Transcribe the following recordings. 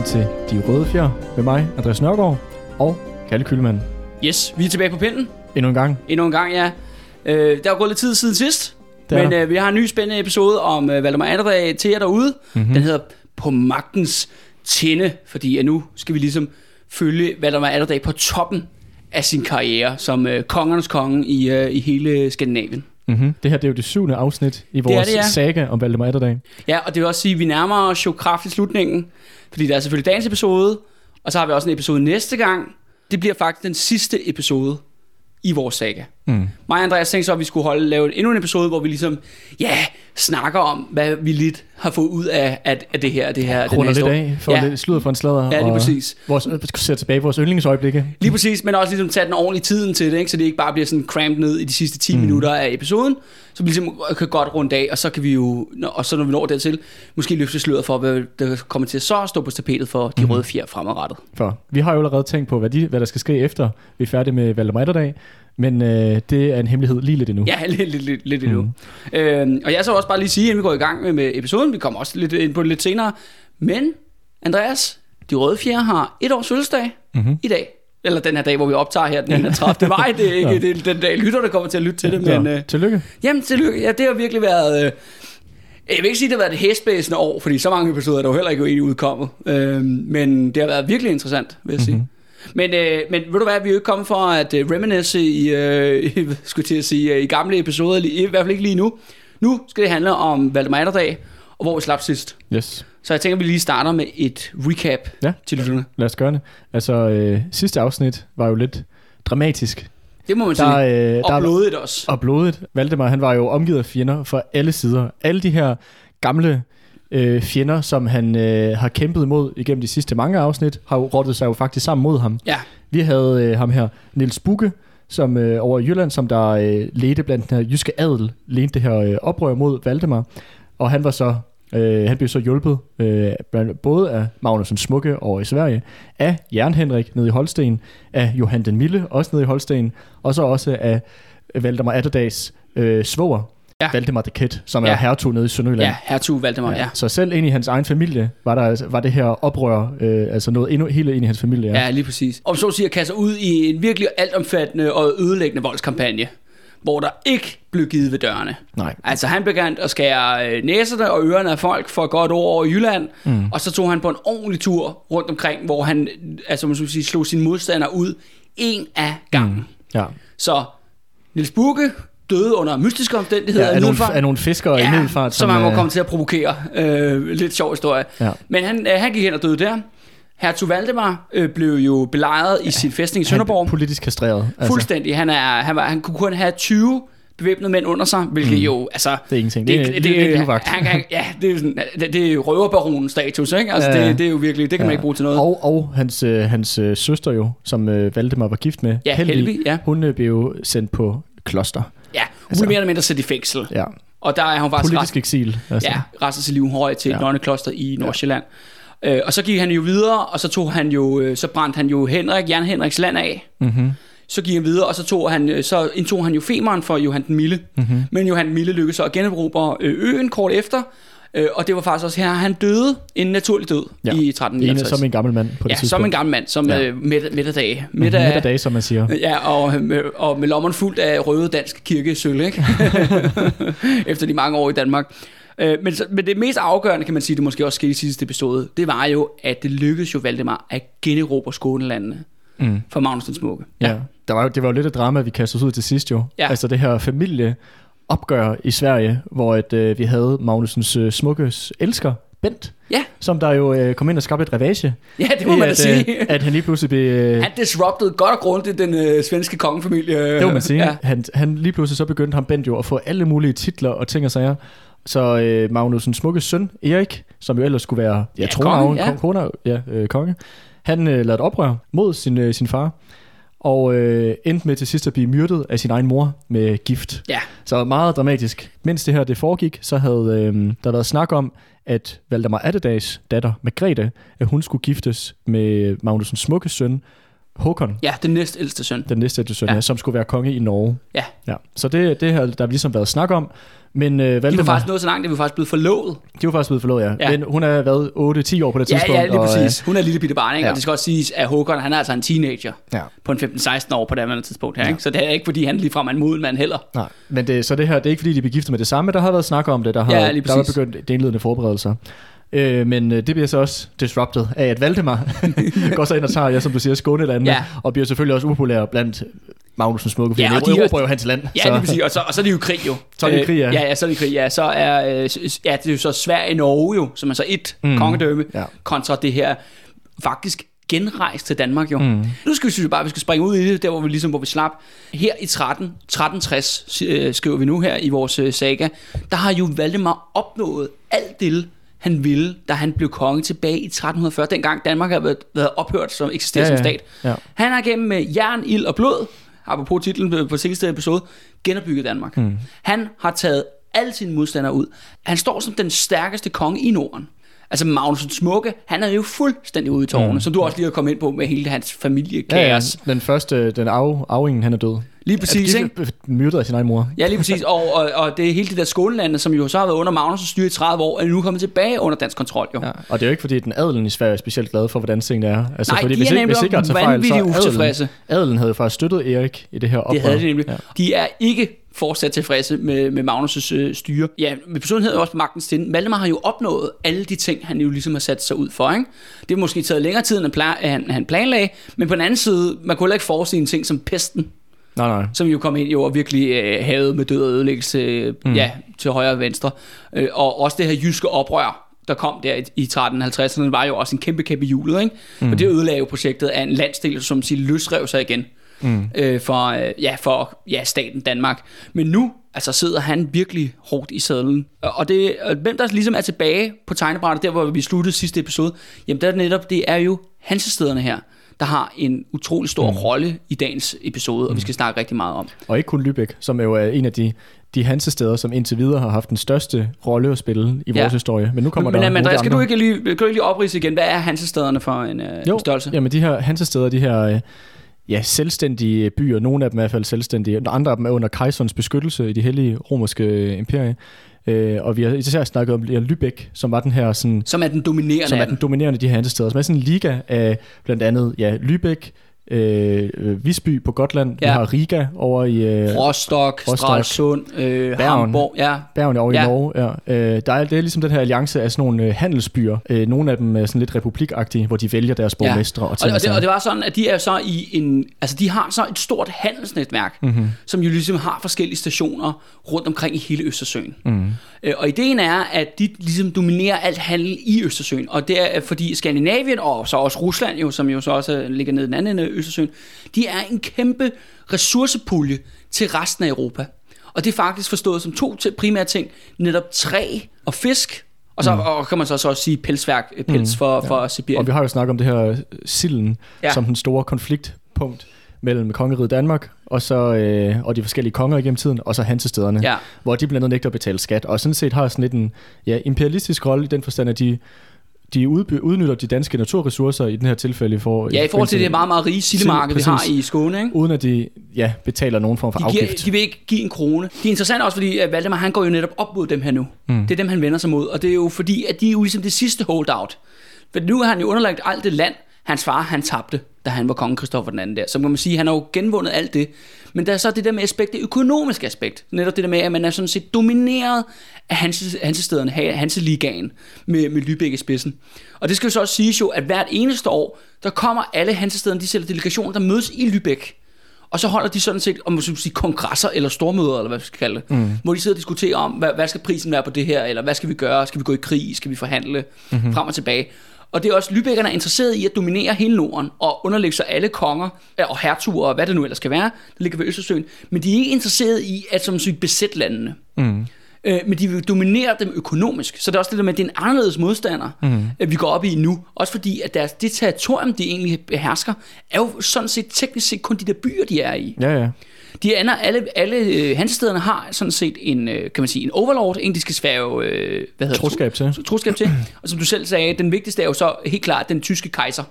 Velkommen til De Røde Fjer med mig, Andreas Nørgaard og Kalle Kyllemann. Yes, vi er tilbage på pinden. Endnu en gang. Endnu en gang, ja. Øh, der er gået lidt tid siden sidst. Det er men der. øh, vi har en ny spændende episode om øh, Valdemar Atterdag til jer derude. Mhm. Mm-hmm. Den hedder På magtens tinde, fordi at nu skal vi ligesom følge Valdemar Atterdag på toppen af sin karriere som øh, kongernes konge i, øh, i hele Skandinavien. Mm-hmm. Det her det er jo det syvende afsnit i vores det, ja. saga om Valdemar Atterdag. Ja, og det vil også sige, at vi nærmer os jo kraftigt slutningen, fordi der er selvfølgelig dagens episode, og så har vi også en episode næste gang. Det bliver faktisk den sidste episode i vores saga. Mm. Mig og Andreas tænkte så, at vi skulle holde, lave endnu en episode, hvor vi ligesom, ja, snakker om, hvad vi lidt har fået ud af, af, af det her. Det her Runder lidt historie. af for Ja. lidt sludder for en sladder. Ja, lige og præcis. Vores, ser tilbage på vores yndlingsøjeblikke. Lige præcis, men også ligesom tage den ordentlige tiden til det, ikke? så det ikke bare bliver sådan cramped ned i de sidste 10 mm. minutter af episoden, så vi ligesom kan godt runde af, og så kan vi jo, og så når vi når dertil, måske løfte sløret for, hvad der kommer til at så stå på tapetet for de Mhm. røde fjer fremadrettet. For vi har jo allerede tænkt på, hvad, de, hvad der skal ske efter vi er færdige med Valdemar. Men øh, det er en hemmelighed lige lidt endnu. Ja, lidt, lidt, lidt, lidt endnu. Mm. Øhm, og jeg så også bare lige sige, inden vi går i gang med, med episoden, vi kommer også lidt ind på det lidt senere, men Andreas, de røde fjer har et års fødselsdag Mhm. i dag. Eller den her dag, hvor vi optager her den 31. maj. Det er ikke Ja. det er den dag, lytter, der kommer til at lytte til det. Men, øh, tillykke. Jamen, tillykke. Ja, det har virkelig været... Øh, jeg vil ikke sige, at det har været det hæsblæsende år, fordi så mange episoder er der jo heller ikke egentlig udkommet. Øh, men det har været virkelig interessant, vil jeg sige. Mhm. Men, øh, men ved du hvad, vi er jo ikke kommet for at øh, reminisce i, øh, i, skulle til at sige, øh, i gamle episoder, i, i hvert fald ikke lige nu. Nu skal det handle om Valdemar Atterdag, og hvor vi slap sidst. Yes. Så jeg tænker, at vi lige starter med et recap Ja. til lytterne. Lad os gøre det. Altså, øh, sidste afsnit var jo lidt dramatisk. Det må man Der, sige. øh, Og blodigt også. og blodet. Valdemar, han var jo omgivet af fjender fra alle sider. Alle de her gamle øh, fjender, som han øh, har kæmpet imod igennem de sidste mange afsnit, har jo rottet sig jo faktisk sammen mod ham. Ja, Vi havde øh, ham her, Nils Bukke, som øh, over i Jylland, som der øh, ledte blandt den her jyske adel, ledte det her øh, oprør mod Valdemar. Og han var så Øh, han blev så hjulpet øh, både af Magnus den Smukke over i Sverige, af Jern Henrik nede i Holsten, af Johan den Milde også nede i Holsten, og så også af Valdemar Atterdags øh, svoger, Ja. ja. Valdemar de Kett, som ja. Ja. er hertug nede i Sønderjylland. ja hertug Valdemar, ja. Så selv ind i hans egen familie var, der, altså- var det her oprør, øh, altså noget endnu hele ind i hans familie. Ja, lige præcis. Om så at sige at kaste sig ud i en virkelig altomfattende og ødelæggende voldskampagne, hvor der ikke blev givet ved dørene. Nej. Altså han begyndte at skære øh, næserne og ørerne af folk for et godt år over i Jylland, mm. og så tog han på en ordentlig tur rundt omkring, hvor han altså, man skulle sige, slog sine modstandere ud en af gangen. Mm. Ja. Så Niels Bukke døde under mystiske omstændigheder Ja, af, nogle, af nogle fiskere i Middelfart, som han må øh, komme til at provokere. Øh, lidt sjov historie. Ja. Men han, øh, han gik hen og døde der. Hertug Valdemar øh, blev jo belejret i sin fæstning i Sønderborg. Han politisk kastreret. Altså, Fuldstændig. Han, er, han, var, han kunne kun have 20 bevæbnede mænd under sig, hvilket mm. jo, altså... Det er ingenting. Det er- det er- det er han, kan, ja, det er, sådan, det, det er røverbaronens status, ikke? Altså, Ja, det, det er jo virkelig, det kan ja. man ikke bruge til noget. Og, og hans, øh, hans øh, søster jo, som øh, Valdemar var gift med, Ja, Helvig, ja. hun øh, blev jo sendt på kloster. ja, hun altså- blev mere eller mindre sat i fængsel. Ja. Og der er hun faktisk Politisk eksil. Altså. Ja, resten af sit liv røg til ja. Et nonnekloster i Nordsjælland. Ja. Øh, og så gik han jo videre, og så tog han jo, øh, så brændte han jo Henrik, Jan Henriks land af. Mm-hmm. Så gik han videre, og så, tog han, øh, så indtog han jo femeren for Johan den Milde. Mm-hmm. Men Johan den Milde lykkedes så at generobre øh, øen kort efter. Øh, og det var faktisk også her, han døde en naturlig død Ja. i En, 1359. som en gammel mand på det ja, tidspunkt. som en gammel mand, som Ja. øh. Mhm, Midt af dage, som man siger. Ja, og, med, og med lommerne fuldt af røde dansk kirkesøl, ikke? Efter de mange år i Danmark. Øh, Men, så- men det mest afgørende, kan man sige, det måske også skete i sidste episode, det var jo, at det lykkedes jo Valdemar at generobre Skånelandene Mm. for Magnus den Smukke. Ja. Der var, jo- det var jo lidt et drama, vi kastede os ud til sidst jo. Ja. Altså det her familieopgør i Sverige, hvor et, øh, vi havde Magnusens øh, smukkes elsker, Bent, Ja, som der jo øh, kom ind og skabte et ravage. ja det må i man da at, sige. Øh, at han lige pludselig blev... Øh, Han disrupted godt og grundigt den øh, svenske kongefamilie. Det må man sige. Ja. Ja. Han, han lige pludselig så begyndte ham Bent jo at få alle mulige titler og ting og sager. Så øh, Magnusens smukke søn, Erik, som jo ellers skulle være ja, Ja, tronarven, konge, ja. kon- konge, ja, øh, konge, han øh, lavede et oprør mod sin, øh, sin far, og øh, endte med til sidst at blive myrdet af sin egen mor med gift. Ja. Så meget dramatisk. Mens det her det foregik, så havde øh, der været snak om, at Valdemar Atterdags datter, Margrethe, at hun skulle giftes med Magnusens smukke søn, Håkon, Ja, den næste ældste søn. den næste søn, Ja. ja. som skulle være konge i Norge. Ja. Ja. Så det, det har der ligesom været snak om. Men øh, De var Valdemar, faktisk nået så langt, at vi var faktisk blevet forlovet. de var faktisk blevet forlovet, ja. Ja. Men hun har været 8-10 år på det Ja, tidspunkt. ja, lige og, øh, præcis. Hun er lille bitte barn, ikke? ja. Og det skal også siges, at Håkon, han er altså en teenager Ja. på en 15-16 år på det andet tidspunkt her, ikke? Så det er ikke, fordi han ligefrem er en moden mand heller. Nej, men det, så det her, det er ikke fordi, de er begiftet med det samme. Der har været snak om det. Der har, Ja, der har begyndt de indledende forberedelser. Øh, men øh, det bliver så også disrupted af, at Valdemar går så ind og tager, ja, som du siger, Skånelandene, Ja. og bliver selvfølgelig også upopulær blandt Magnusens smukke, fordi Ja, og de er- erobrer jo hans land. Ja, lige præcis. Og så, og så er det jo krig jo. Så er det Øh, krig, ja. Ja, ja, så er det krig, ja. Så er, øh, ja, det er jo så Sverige-Norge jo, som er så et mm. kongedømme, Ja. kontra det her faktisk genrejst til Danmark jo. Mm. Nu skal vi synes bare, at vi skal springe ud i det, der hvor vi ligesom, hvor vi slap. Her i 13, 1360, øh, skriver vi nu her i vores øh, saga, der har jo Valdemar opnået alt det, han ville, da han blev konge tilbage i 1340, dengang Danmark havde været, været ophørt som eksisterer Ja, som ja. stat. Ja. Han har gennem jern, ild og blod, apropos titlen på seneste episode, genopbygget Danmark. Mm. Han har taget alle sine modstandere ud. Han står som den stærkeste konge i Norden. Altså Magnus Smukke, han er jo fuldstændig ude i tårne, mm. som du også lige har kommet ind på med hele hans familiekaos. Ja, ja, den første, den af, arvingen, han er død. Lige præcis, ikke? Altså, myrdet af sin egen mor. Ja, lige præcis. Og, og, og det er hele det der Skånelande, som jo så har været under Magnus' styre i 30 år, er nu kommet tilbage under dansk kontrol. Jo. Ja. Og det er jo ikke, fordi den adelen i Sverige er specielt glad for, hvordan tingene er. Altså, Nej, fordi de hvis er ikke, nemlig hvis ikke tager fejl, så vanvittigt adelen, adelen havde faktisk støttet Erik i det her oprør. Det havde de nemlig. Ja. Ja. De er ikke fortsat tilfredse med, med Magnus' øh, styre. Ja, med personen hedder også magtens tinde. Valdemar har jo opnået alle de ting, han jo ligesom har sat sig ud for. Ikke? Det har måske taget længere tid, end han, pla- han, han planlagde, men på den anden side, man kunne heller ikke forudse en ting som pesten, Nej, nej. som jo kom ind jo og virkelig øh, havde med død og ødelæggelse øh, mm. ja, til højre og venstre. Øh, og også det her jyske oprør, der kom der i, i 1350'erne, var jo også en kæmpe kæmpe hjulet, ikke? Mm. Og det ødelagde jo projektet af en landsdel, som siger, løsrev sig igen mm. øh, for, øh, ja, for ja, staten Danmark. Men nu altså, sidder han virkelig hårdt i sadlen. Og det, og hvem der ligesom er tilbage på tegnebrættet, der hvor vi sluttede sidste episode, jamen der er netop, det er jo hansestederne her, der har en utrolig stor mm. rolle i dagens episode, og vi skal snakke rigtig meget om. Og ikke kun Lübeck, som er jo er en af de, de hansesteder, som indtil videre har haft den største rolle at spille i Ja. vores historie. Men nu kommer Men, der men Andreas, skal du ikke lige, kan du ikke lige oprise igen, hvad er hansestederne for en, øh, jo, størrelse? Jamen de her hansesteder, de her øh, ja, selvstændige byer, nogle af dem er i hvert fald selvstændige, og andre af dem er under kejserens beskyttelse i det hellige romerske imperie. Øh, og vi har især snakket om Lübeck, som var den her sådan, Som er den dominerende som er den dominerende de her hansesteder, som er sådan en liga af blandt andet ja, Lübeck, øh, øh, Visby på Gotland, ja. Ja. vi har Riga over i øh, Rostock, Rostock, Stralsund, øh, Bergen. Hamburg, ja. Bergen over ja. Ja. i Norge. Ja. Øh, der er, det er ligesom den her alliance af sådan nogle øh, handelsbyer. Øh, nogle af dem er sådan lidt republikagtige, hvor de vælger deres borgmestre og Og, ting og, det, og det var sådan, at de er så i en, altså de har så et stort handelsnetværk, mm-hmm. som jo ligesom har forskellige stationer rundt omkring i hele Østersøen. Mm. Øh, og ideen er, at de ligesom dominerer alt handel i Østersøen, og det er fordi Skandinavien, og så også Rusland jo, som jo så også ligger nede i den anden Østersøen, de er en kæmpe ressourcepulje til resten af Europa. Og det er faktisk forstået som to til primære ting, netop træ og fisk, og så mm. og kan man så også sige pelsværk, øh, pels for, for Sibirien. Og vi har jo snakket om det her øh, silden, ja. Ja. som den store konfliktpunkt mellem kongeriget Danmark og, så, øh, og de forskellige konger igennem tiden, og så hansestederne, Ja. hvor de blandt andet nægter at betale skat, og sådan set har sådan lidt en ja, imperialistisk rolle i den forstand, at de, de udby- udnytter de danske naturressourcer i den her tilfælde. For, Ja, i forhold til det meget, meget rige sildemarked, vi har i Skåne, ikke? Uden at de ja, betaler nogen form for De, afgift. giver, de vil ikke give en krone. Det er interessant også, fordi at Valdemar, han går jo netop op mod dem her nu. Mm. Det er dem, han vender sig mod. Og det er jo fordi, at de er jo ligesom det sidste holdout. For nu har han jo underlagt alt det land, hans far, han tabte, da han var konge Kristoffer den anden der. Så kan man sige, han har jo genvundet alt det. Men der er så det der med aspekt, det økonomiske aspekt. Netop det der med, at man er sådan set domineret af Hanse, Hansestederne, Hanseligaen, med, med Lübeck i spidsen. Og det skal jo så også siges jo, at hvert eneste år, der kommer alle Hansestederne, de sælger delegationer, der mødes i Lübeck. Og så holder de sådan set, om man skal sige, kongresser eller stormøder, eller hvad vi skal kalde det, mm. hvor de sidder og diskuterer om, hvad, hvad skal prisen være på det her, eller hvad skal vi gøre, skal vi gå i krig, skal vi forhandle mm-hmm. frem og tilbage. Og det er også, Lübeckerne er interesseret i at dominere hele Norden, og underlægge sig alle konger, og hertuger, og hvad det nu ellers skal være, der ligger ved Østersøen. Men de er ikke interesseret i at som sige, besætte landene. Mm. Øh, men de vil dominere dem økonomisk. Så det er også det der med, at det er en anderledes modstander, mm. at vi går op i nu. Også fordi, at deres, det territorium, de egentlig behersker, er jo sådan set teknisk set kun de der byer, de er i. Ja, ja. De ender, alle, alle øh, hansestederne har sådan set en, øh, kan man sige, en overlord, en de skal sværge, øh, hvad hedder Troskab til. Troskab til. Og som du selv sagde, den vigtigste er jo så helt klart den tyske kejser.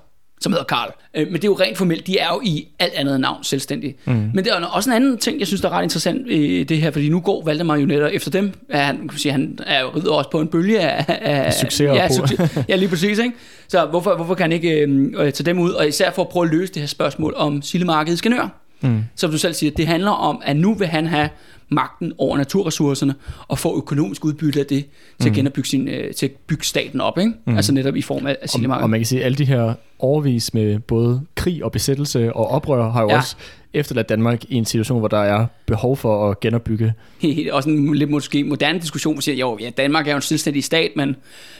som hedder Karl. Øh, men det er jo rent formelt, de er jo i alt andet navn selvstændige. Mm. Men det er også en anden ting, jeg synes, der er ret interessant i det her, fordi nu går Valdemar jo netop efter dem. Er han, kan sige, han er jo rider også på en bølge af, af Succeser ja, på. succes, ja, lige præcis. Ikke? Så hvorfor, hvorfor kan han ikke øh, tage dem ud, og især for at prøve at løse det her spørgsmål om sildemarkedet skal nør? Mm. Som du selv siger, det handler om, at nu vil han have magten over naturressourcerne og få økonomisk udbytte af det til at genopbygge, sin, øh, til at bygge staten op, ikke? Mm. altså netop i form af, af Og, sildemarkedet. og man kan sige, at alle de her overvis med både krig og besættelse og oprør har jo ja. også efterladt Danmark i en situation, hvor der er behov for at genopbygge. også en lidt måske moderne diskussion, hvor siger, jo, ja, Danmark er jo en selvstændig stat, men,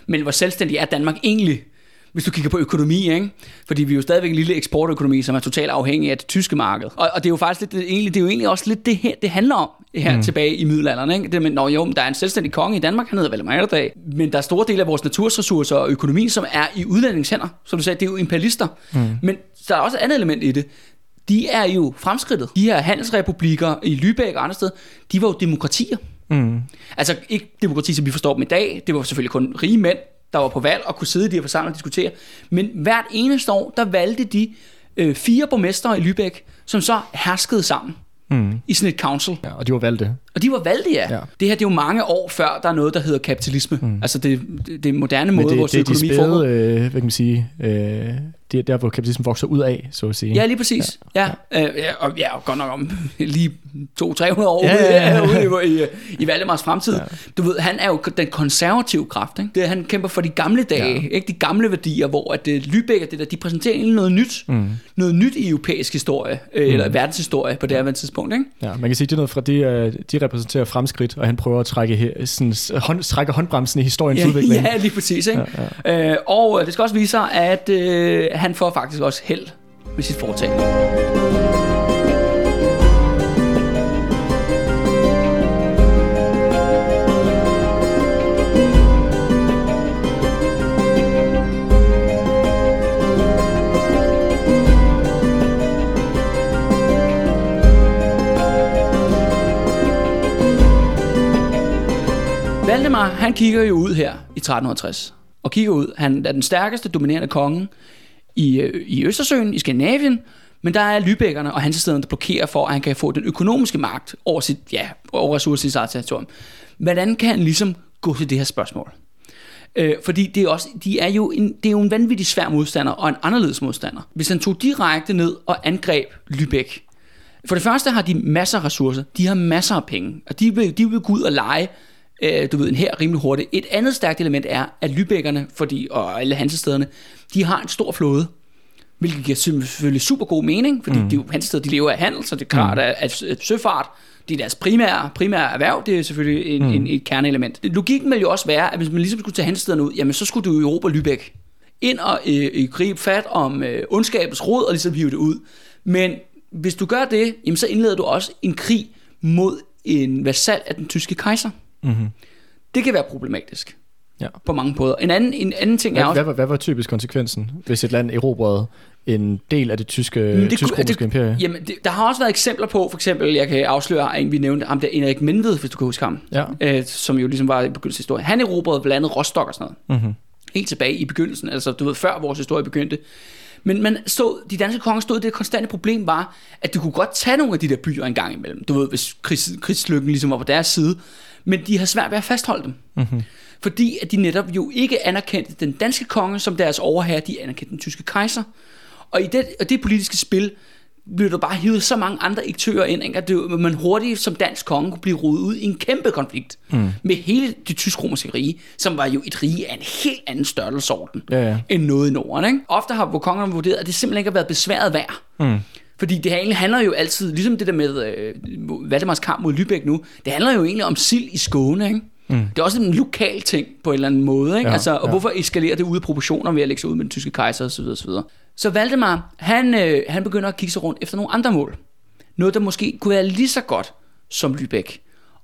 men hvor selvstændig er Danmark egentlig? Hvis du kigger på økonomi, ikke? Fordi vi er jo stadigvæk en lille eksportøkonomi, som er totalt afhængig af det tyske marked. Og, og det er jo faktisk lidt, det, egentlig, det er jo egentlig også lidt det her, det handler om her mm. tilbage i middelalderen. Ikke? Det med, når jo, der er en selvstændig konge i Danmark, han hedder Valdemar men der er store dele af vores naturressourcer og økonomi, som er i udlændingens hænder. Som du sagde, det er jo imperialister. Mm. Men der er også et andet element i det. De er jo fremskridtet. De her handelsrepublikker i Lübeck og andre steder, de var jo demokratier. Mm. Altså ikke demokrati, som vi forstår dem i dag. Det var selvfølgelig kun rige mænd, der var på valg og kunne sidde i de her forsamlinger og diskutere. Men hvert eneste år, der valgte de øh, fire borgmestre i Lübeck, som så herskede sammen Mm. i sådan et council. Ja, og de var valgte. Og de var valgte, ja. ja. Det her, det er jo mange år før, der er noget, der hedder kapitalisme. Mm. Altså det, det, det moderne Men måde, vores det, det er de økonomi foregår. spæde, øh, hvad kan man sige, øh, det er der, hvor kapitalismen vokser ud af, så at sige. Ja, lige præcis. Ja, ja. Øh, ja og ja, og godt nok om lige 200-300 år Ja, ja, ja. ude i, i, i Valdemars fremtid. Ja. Du ved, han er jo den konservative kraft. Ikke? Det, han kæmper for de gamle dage, ja. ikke de gamle værdier, hvor at uh, Lübeck og det der, de præsenterer egentlig noget nyt. Mm. Noget nyt i europæisk historie, øh, eller verdenshistorie på det her tidspunkt. Ikke? Ja, man kan sige, det er noget fra, de, øh, de repræsenterer fremskridt, og han prøver at trække, sådan, hånd, trække håndbremsen i historiens Ja, udvikling. ja, lige præcis. Ikke? Ja, ja. Øh, og øh, det skal også vise sig, at øh, han får faktisk også held med sit foretagende. Valdemar, han kigger jo ud her i 1360. Og kigger ud. Han er den stærkeste dominerende konge i, øh, i Østersøen, i Skandinavien. Men der er Lybækkerne og Hansestederne, der blokerer for, at han kan få den økonomiske magt over, sit, ja, over ressourcer i sit eget territorium. Hvordan kan han ligesom gå til det her spørgsmål? Øh, fordi det er, også, de er jo en, det er jo en vanvittig svær modstander og en anderledes modstander. Hvis han tog direkte ned og angreb Lübeck, for det første har de masser af ressourcer, de har masser af penge, og de vil, de vil gå ud og lege, øh, du ved, en her rimelig hurtigt. Et andet stærkt element er, at Lübeckerne, fordi, og alle hansestederne, de har en stor flåde, hvilket giver selvfølgelig super god mening, fordi mm. de, er jo hansesteder, de lever af handel, så det er klart, mm. at, at, at søfart, det er deres primære, primære erhverv, det er selvfølgelig en, mm. en, et kerneelement. Logikken vil jo også være, at hvis man ligesom skulle tage hansestederne ud, jamen så skulle du jo Europa Lübeck ind og øh, gribe fat om øh, ondskabens rod og ligesom hive det ud. Men hvis du gør det, jamen så indleder du også en krig mod en vasal af den tyske kejser. Mm-hmm. Det kan være problematisk Ja. på mange måder. En anden, en anden ting er Hvad, også... hvad, var- hvad var typisk konsekvensen, hvis et land erobrede en del af det tyske, Men det tysk det- imperie? Jamen, det, der har også været eksempler på, for eksempel, jeg kan afsløre, en vi nævnte, ham der Erik Menved, hvis du kan huske ham, Ja. øh, som jo ligesom var i begyndelsen. Han erobrede blandt andet Rostock og sådan noget. Mm-hmm. Helt tilbage i begyndelsen, altså du ved, før vores historie begyndte. Men man stod, de danske konger stod, det konstante problem var, at de kunne godt tage nogle af de der byer en gang imellem. Du ved, hvis krigs, krigslykken ligesom var på deres side. Men de har svært ved at fastholde dem. Mm-hmm. Fordi at de netop jo ikke anerkendte den danske konge som deres overherre, de anerkendte den tyske kejser. Og i det, og det politiske spil blev der bare hivet så mange andre aktører ind, ikke? at det, man hurtigt som dansk konge kunne blive rodet ud i en kæmpe konflikt mm. med hele det tysk-romerske rige, som var jo et rige af en helt anden størrelsesorden Ja, ja. end noget i Norden. Ikke? Ofte har kongerne vurderet, at det simpelthen ikke har været besværet værd. Mm. Fordi det her egentlig handler jo altid, ligesom det der med øh, Valdemars kamp mod Lübeck nu, det handler jo egentlig om sild i Skåne, ikke? Mm. Det er også en lokal ting på en eller anden måde, ikke? Ja, altså, og ja. hvorfor eskalerer det ud af proportioner ved at lægge sig ud med den tyske kejser osv. osv. Så Valdemar, han, øh, han begynder at kigge sig rundt efter nogle andre mål. Noget, der måske kunne være lige så godt som Lübeck.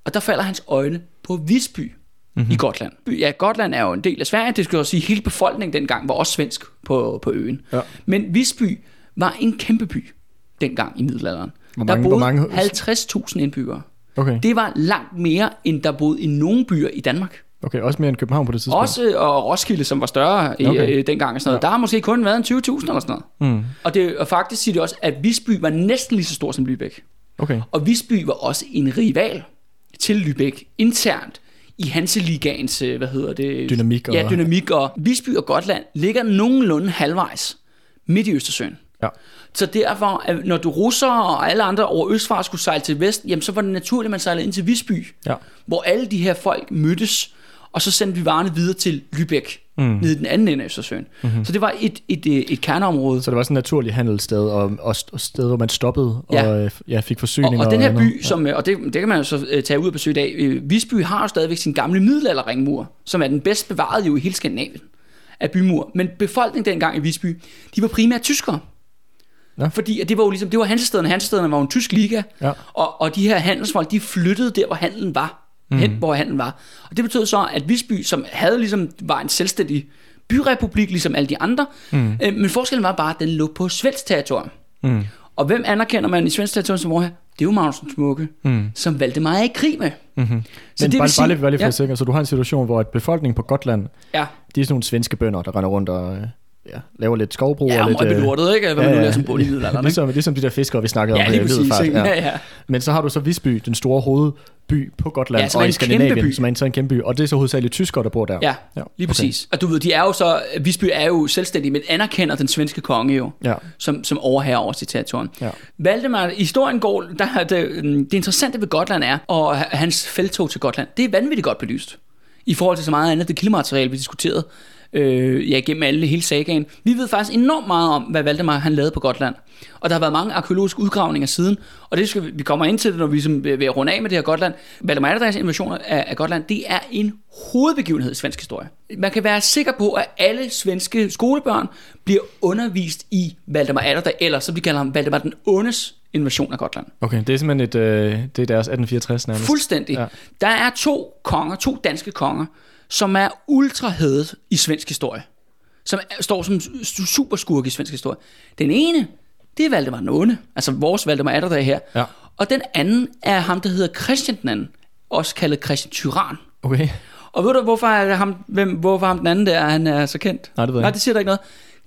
Og der falder hans øjne på Visby mm-hmm. i Gotland. Ja, Gotland er jo en del af Sverige. Det skal jo sige, hele befolkningen dengang var også svensk på, på øen. Ja. Men Visby var en kæmpe by dengang i middelalderen. Hvor der mange- boede hvor mange- 50.000 indbyggere. Okay. Det var langt mere, end der boede i nogen byer i Danmark. Okay, også mere end København på det tidspunkt. Også, og Roskilde, som var større i, Okay. okay. dengang og sådan noget. Ja. Der har måske kun været en 20.000 eller sådan noget. Mm. Og, det, og faktisk siger det også, at Visby var næsten lige så stor som Lübeck. Okay. Og Visby var også en rival til Lübeck internt i Hanseligaens, øh, hvad hedder det? Dynamik og- Ja, dynamik. Og Visby og Gotland ligger nogenlunde halvvejs midt i Østersøen. Ja. Så derfor, at når du russer og alle andre over Østfra skulle sejle til vest, jamen så var det naturligt, at man sejlede ind til Visby, Ja. hvor alle de her folk mødtes, og så sendte vi varerne videre til Lübeck, Mm. nede i den anden ende af Østersøen. Mm-hmm. Så det var et, et, et, et kerneområde. Så det var sådan et naturligt handelssted, og, og og sted, hvor man stoppede Ja. og øh, ja, fik Og, forsyninger. og den her noget. by, som, øh, og det, det kan man jo så øh, tage ud og besøge i dag, Visby har jo stadigvæk sin gamle middelalderringmur, som er den bedst bevarede jo i hele Skandinavien af bymur. Men befolkningen dengang i Visby, de var primært tyskere. Nå. Fordi at det var jo ligesom, det var Hansestederne. Hansestederne var jo en tysk liga, Ja. og, og de her handelsfolk, de flyttede der, hvor handelen var. Mm. Hen, hvor handelen var. Og det betød så, at Visby, som havde ligesom, var en selvstændig byrepublik, ligesom alle de andre, mm. øh, men forskellen var bare, at den lå på svensk territorium. Mm. Og hvem anerkender man i svensk territorium som vorher? Det er jo Magnus den Smukke, Mm. som Valdemar er i krig med. Mm-hmm. Så Men det bare, sige- bare lige, bare lige for ja. sikre, så du har en situation, hvor et befolkningen på Gotland, Ja, de er sådan nogle svenske bønder, der render rundt og øh, ja, laver lidt skovbrug ja og lidt... øh, belortet, ikke? Hvad man nu laver som bund i middelalderen, ikke? ligesom, ligesom de der fiskere, vi snakkede Ja, om. lige øh, præcis. Middelfart, ikke? Ja, ja. Men så har du så Visby, den store hovedby på Gotland Ja, og en i Skandinavien, som er en sådan kæmpe by, og det er så hovedsageligt tyskere, der bor der. Ja, ja lige præcis. Og du ved, de er jo så, Visby er jo selvstændig, men anerkender den svenske konge jo, Ja. som, som overherre over sit territorium. Ja. Valdemar, historien går, der, er det, det interessante ved Gotland er, og hans feltog til Gotland, det er vanvittigt godt belyst. I forhold til så meget andet det kildemateriale, vi diskuterede øh, ja, gennem alle hele sagaen. Vi ved faktisk enormt meget om, hvad Valdemar han lavede på Gotland. Og der har været mange arkeologiske udgravninger siden, og det skal vi, vi kommer ind til det, når vi ligesom vil vil runde af med det her Gotland. Valdemar Atterdags invasion af, af Gotland, det er en hovedbegivenhed i svensk historie. Man kan være sikker på, at alle svenske skolebørn bliver undervist i Valdemar Atterdag, eller som de kalder ham, Valdemar den Ondes invasion af Gotland. Okay, det er simpelthen et, øh, det er deres 1864 nærmest. Fuldstændig. Ja. Der er to konger, to danske konger, som er ultra hadet i svensk historie. Som er, står som su- superskurke i svensk historie. Den ene, det er Valdemar den Onde, altså vores Valdemar Atterdag her. Ja. Og den anden er ham, der hedder Christian den anden, også kaldet Christian Tyran. Okay. Og ved du, hvorfor er ham, hvem, hvorfor ham den anden der, han er så kendt? Nej, det ved jeg Nej, det siger der ikke noget.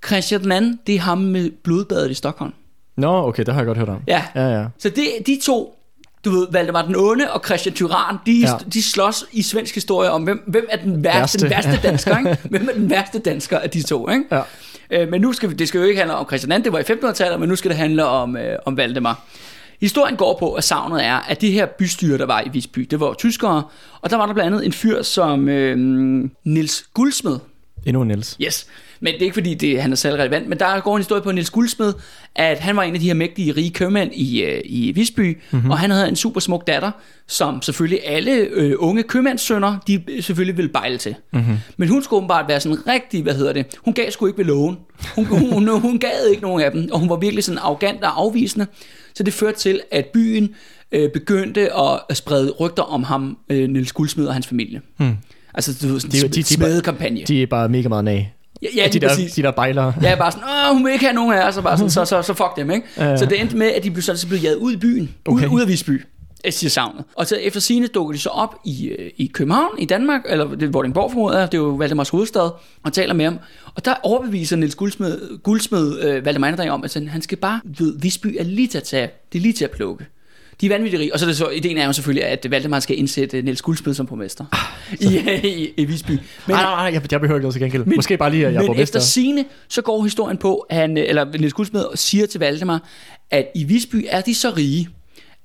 Christian den anden, det er ham med blodbadet i Stockholm. Nå, okay, det har jeg godt hørt om. Ja, Ja, ja. så det, de to, du ved, Valdemar den Onde og Christian Tyran, de, Ja. de slås i svensk historie om, hvem, hvem er den værste, Værste. den værste dansker, ikke? Hvem er den værste dansker af de to, ikke? Ja. Øh, men nu skal vi, det skal jo ikke handle om Christian II, det var i 1500-tallet, men nu skal det handle om, øh, om Valdemar. Historien går på, at savnet er, at de her bystyre, der var i Visby, det var tyskere, og der var der blandt andet en fyr som øh, Nils Guldsmed, Endnu en Niels. Yes. Men det er ikke fordi, det, han er særlig relevant, men der går en historie på Niels Guldsmed, at han var en af de her mægtige rige købmænd i, øh, i Visby, Mhm. mm-hmm. og han havde en super smuk datter, som selvfølgelig alle øh, unge købmandssønner, de selvfølgelig ville bejle til. Mhm. Mm-hmm. Men hun skulle åbenbart være sådan rigtig, hvad hedder det, hun gav sgu ikke ved loven. Hun, hun, hun, hun gad ikke nogen af dem, og hun var virkelig sådan arrogant og afvisende. Så det førte til, at byen øh, begyndte at sprede rygter om ham, øh, Niels Guldsmed og hans familie. Hmm. Altså, du ved, sådan en de- de- smedekampagne. De er bare mega meget nag. Ja, ja de, der, præcis. de der bejlere. Er bare sådan, Åh, hun vil ikke have nogen af os, og bare sådan, så, så, så fuck dem, ikke? Ja, ja. Så det endte med, at de blev, så blev jaget ud i byen, Okay. ud, ud af Visby, jeg siger savnet. Og så efter sine dukker de så op i, øh, i København, i Danmark, eller det er Vordingborg formoder, jeg, det er jo Valdemars hovedstad, og taler med ham. Og der overbeviser Niels Guldsmed, Guldsmed øh, Valdemar om, at sådan, han skal bare, ved, Visby er lige til at tage, det er lige til at plukke. De er vanvittigt rige. Og så er det så, ideen er jo selvfølgelig, at Valdemar skal indsætte Niels Guldsmed som borgmester i, i, i Visby. Men, Nej, nej, nej, jeg, jeg behøver ikke noget til gengæld. Måske bare lige, at jeg er men borgmester. efter sine, så går historien på, at han, eller Niels Guldsmed siger til Valdemar, at i Visby er de så rige,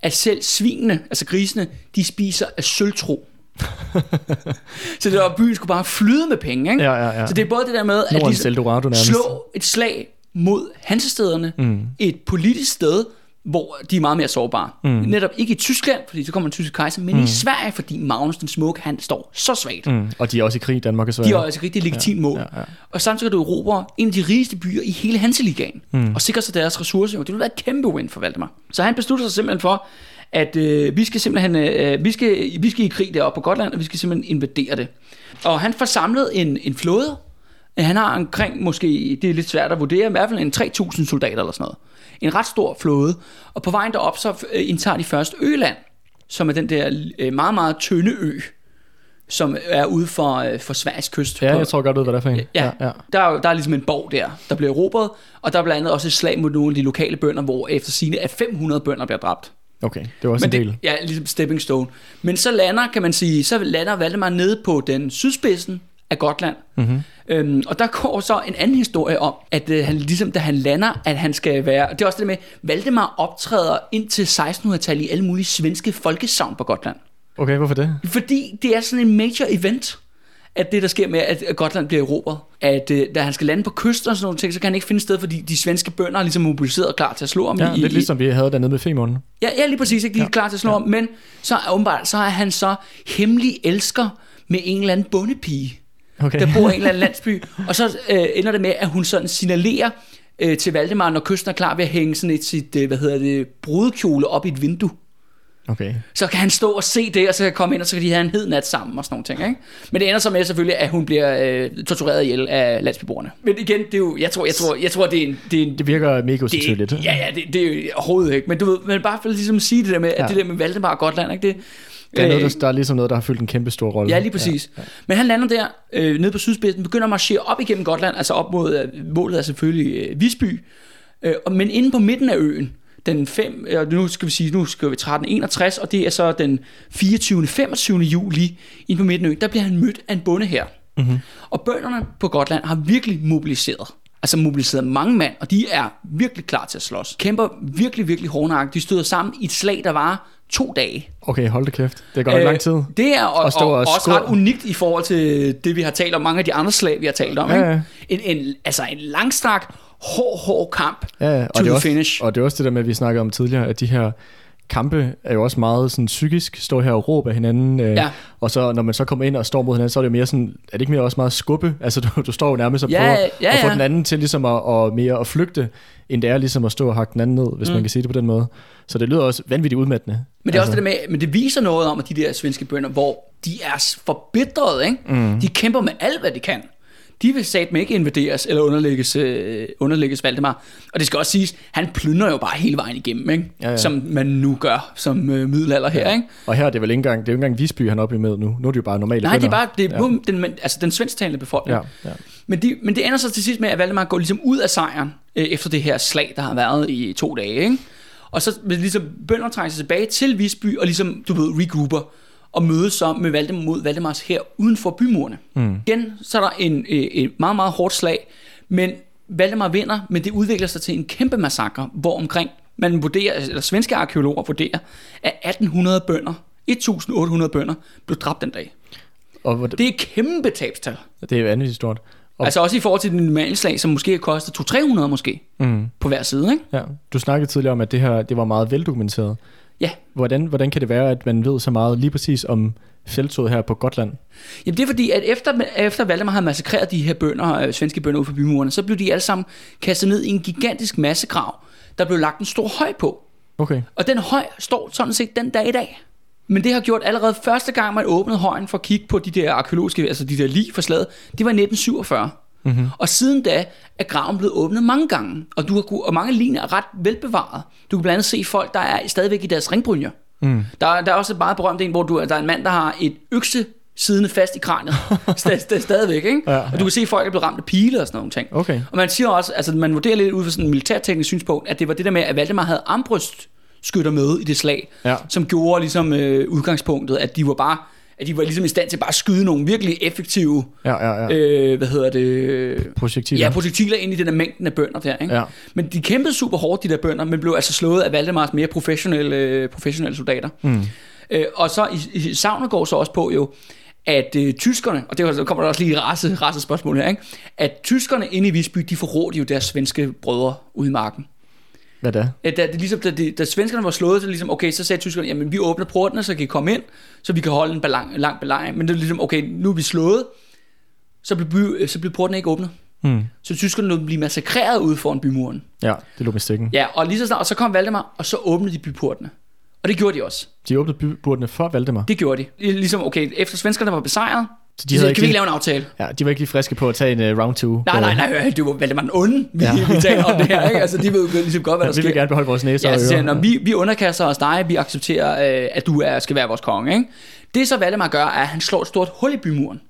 at selv svinene, altså grisene, de spiser af sølvtro. så det var, byen skulle bare flyde med penge, ikke? Ja, ja, ja. Så det er både det der med, at Nordens Eldorado nærmest. slå et slag mod hansestederne, mm. et politisk sted, hvor de er meget mere sårbare. Mm. Netop ikke i Tyskland, fordi så kommer den tyske kejser, men mm. i Sverige, fordi Magnus den Smukke, han står så svagt. Mm. Og de er også i krig, Danmark og Sverige. De har altså rigtig legitimt mål. ja, ja. Og samtidig kan du erobre en af de rigeste byer i hele Hanseligaen, mm. og sikre sig deres ressourcer. Det vil være et kæmpe win for Valdemar. Så han beslutter sig simpelthen for, at øh, vi skal simpelthen øh, vi skal, vi skal i krig deroppe på Gotland, og vi skal simpelthen invadere det. Og han får samlet en, en flåde. Han har omkring, måske, det er lidt svært at vurdere, i hvert fald en 3.000 soldater eller sådan noget. En ret stor flåde. Og på vejen derop, så øh, indtager de først Øland, som er den der øh, meget, meget tynde ø, som er ude for, øh, for Sveriges kyst. Ja, på- jeg tror godt, ved, hvad det er for en. Ja, ja. Der, er, jo- der er ligesom en borg der, der bliver erobret, og der er blandt andet også et slag mod nogle af de lokale bønder, hvor efter sine af 500 bønder bliver dræbt. Okay, det var også Men en del. det, ja, ligesom stepping stone. Men så lander, kan man sige, så lander Valdemar nede på den sydspidsen af Gotland. Mm-hmm. Øhm, og der går så en anden historie om, at øh, han ligesom, da han lander, at han skal være... Det er også det med, Valdemar optræder indtil 1600-tallet i alle mulige svenske folkesavn på Gotland. Okay, hvorfor det? Fordi det er sådan en major event, at det der sker med, at Gotland bliver erobret, at øh, da han skal lande på kysten og sådan nogle ting, så kan han ikke finde sted, fordi de svenske bønder er ligesom mobiliseret og klar til at slå ham. Ja, i, lidt ligesom vi havde dernede med Femorden. Ja, ja lige præcis, ikke? Er Ja. klar til at slå ja. om, men så er, åbenbart, så er han så hemmelig elsker med en eller anden bondepige, Okay. der bor i en eller anden landsby, og så øh, ender det med, at hun sådan signalerer øh, til Valdemar, når kysten er klar ved at hænge sådan et sit, øh, hvad hedder det, brudekjole op i et vindue. Okay. Så kan han stå og se det, og så kan jeg komme ind, og så kan de have en hed nat sammen og sådan nogle ting. Ikke? Men det ender så med selvfølgelig, at hun bliver øh, tortureret ihjel af landsbyboerne. Men igen, det er jo, jeg tror, jeg tror, jeg tror det er en, det er en Det virker mega usandsynligt. ja, ja, det, det er jo overhovedet ikke. Men du ved, men bare for ligesom at sige det der med, at Ja. det der med Valdemar og Gotland, ikke det? Det er, noget, Øh, der, der er ligesom noget, der har fyldt en kæmpe stor rolle. Ja, lige præcis. Ja, ja. Men han lander der øh, nede på sydspidsen, begynder at marchere op igennem Gotland, altså op mod, øh, målet er selvfølgelig øh, Visby, øh, og- men inde på midten af øen, den 5, øh, nu skal vi sige, nu skal vi 1361, og det er så den 24. 25. juli, inde på midten af øen, der bliver han mødt af en bonde her. Mm-hmm. Og bønderne på Gotland har virkelig mobiliseret. Altså mobiliseret mange mand, og de er virkelig klar til at slås. Kæmper virkelig, virkelig hårdnakket. De støder sammen i et slag, der var to dage. Okay, hold det kæft. Det godt nok lang tid. Øh, Det er og, Og og, også skå- ret unikt i forhold til det, vi har talt om, mange af de andre slag, vi har talt om. Ja, ikke? ja. En, en, altså en langstrak, hård, hård kamp Ja, ja. to Og, det the også, finish. og det er også det der med, at vi snakkede om tidligere, at de her kampe er jo også meget sådan psykisk, stå her og råbe af hinanden, øh, Ja. og så når man så kommer ind og står mod hinanden, så er det jo mere sådan, er det ikke mere også meget skubbe? Altså du, du står jo nærmest og Ja, prøver ja, at få ja. den anden til ligesom at, og mere at flygte, end det er ligesom at stå og hakke den anden ned, hvis Mm. man kan sige det på den måde. Så det lyder også vanvittigt udmattende. Men det er også det med, men det viser noget om, at de der svenske bønder, hvor de er forbitret, ikke? Mm. De kæmper med alt, hvad de kan. De vil satme ikke invaderes eller underlægges, øh, underlægges Valdemar. Og det skal også siges, han plyndrer jo bare hele vejen igennem, ikke? Ja, ja. Som man nu gør som øh, middelalder her, ikke? Og her er det vel ikke engang, det er jo ikke engang Visby, han er oppe med nu. Nu er det jo bare normale Nej, det er bare det er Ja. ja. den, altså den svensktalende befolkning. Ja, ja. Men, de, men det ender så til sidst med, at Valdemar går ligesom ud af sejren, øh, efter det her slag, der har været i to dage. Ikke? Og så vil ligesom bønder trække sig tilbage til Visby, og ligesom, du ved, regrouper, og mødes så med Valdemar mod Valdemars her uden for bymurene. Mm. Igen, så er der en, øh, et meget, meget hårdt slag, men Valdemar vinder, men det udvikler sig til en kæmpe massakre, hvor omkring, man vurderer, eller svenske arkeologer vurderer, at 1800 bønder, 1800 bønder, blev dræbt den dag. Og hvor- Det er et kæmpe tabstal. det er jo andet stort. Og- Altså også i forhold til den normale slag, som måske koster 200-300 måske, Mm. på hver side, ikke? Ja. Du snakkede tidligere om, at det her det var meget veldokumenteret. Ja. Hvordan, hvordan kan det være, at man ved så meget lige præcis om feltoget her på Gotland? Jamen det er fordi, at efter, efter Valdemar havde massakreret de her bønder, øh, svenske bønder ud for bymurene, så blev de alle sammen kastet ned i en gigantisk massegrav, der blev lagt en stor høj på. Okay. Og den høj står sådan set den dag i dag. Men det har gjort allerede første gang, man åbnede højen for at kigge på de der arkeologiske, altså de der lig for slaget, det var i 1947. Mm-hmm. Og siden da er graven blevet åbnet mange gange, og, du har, ku- og mange ligner er ret velbevaret. Du kan blandt andet se folk, der er stadigvæk i deres ringbrynjer. Mm. Der, er- der er også et meget berømt en, hvor du, der er en mand, der har et økse siddende fast i kraniet. Stad, stad, stadigvæk, ikke? Ja, Og du kan se, at folk er blevet ramt af pile og sådan nogle ting. Okay. Og man siger også, altså man vurderer lidt ud fra sådan en militærteknisk synspunkt, at det var det der med, at Valdemar havde armbryst skytter med i det slag, Ja. som gjorde ligesom øh, udgangspunktet, at de var bare at de var ligesom i stand til bare at skyde nogle virkelig effektive, Ja, ja, ja. øh, hvad hedder det, Projektiler. ja, projektiler ind i den der mængden af bønder der, ikke? ja. Men de kæmpede super hårdt, de der bønder, men blev altså slået af Valdemars mere professionelle, professionelle soldater. Mm. Øh, og så i, i savnet går så også på jo, at øh, tyskerne, og det kommer der også lige race, race spørgsmål her, ikke? at tyskerne inde i Visby, de forrådte jo deres svenske brødre ude i marken. Hvad da? Ja, da, det, ligesom, da, det, da svenskerne var slået, så ligesom, okay, så sagde tyskerne, jamen vi åbner portene, så kan I komme ind, så vi kan holde en balang, lang belejring. Men det er ligesom, okay, nu er vi slået, så blev, by, så blev portene ikke åbnet. Mm. Så tyskerne nu blive massakreret ude foran bymuren. Ja, det lå med stikken. Ja, og lige så snart, og så kom Valdemar, og så åbnede de byportene. Og det gjorde de også. De åbnede byportene for Valdemar. Det gjorde de. Ligesom, okay, efter svenskerne var besejret, Så De så, kan vi ikke lave en aftale? ja, de var ikke lige friske på at tage en uh, round two. Nej, på, nej, nej, det var Valdemar den onde, vi, Ja. ja. vi taler om det her. Ikke? Altså, de ved jo ligesom godt, hvad der Vi vil sker. gerne beholde vores næser Ja, og ører. han, "Nå, vi, vi underkaster os dig, vi accepterer, øh, at du er, skal være vores konge. Ikke? Det så Valdemar gør, er, at han slår et stort hul i bymuren.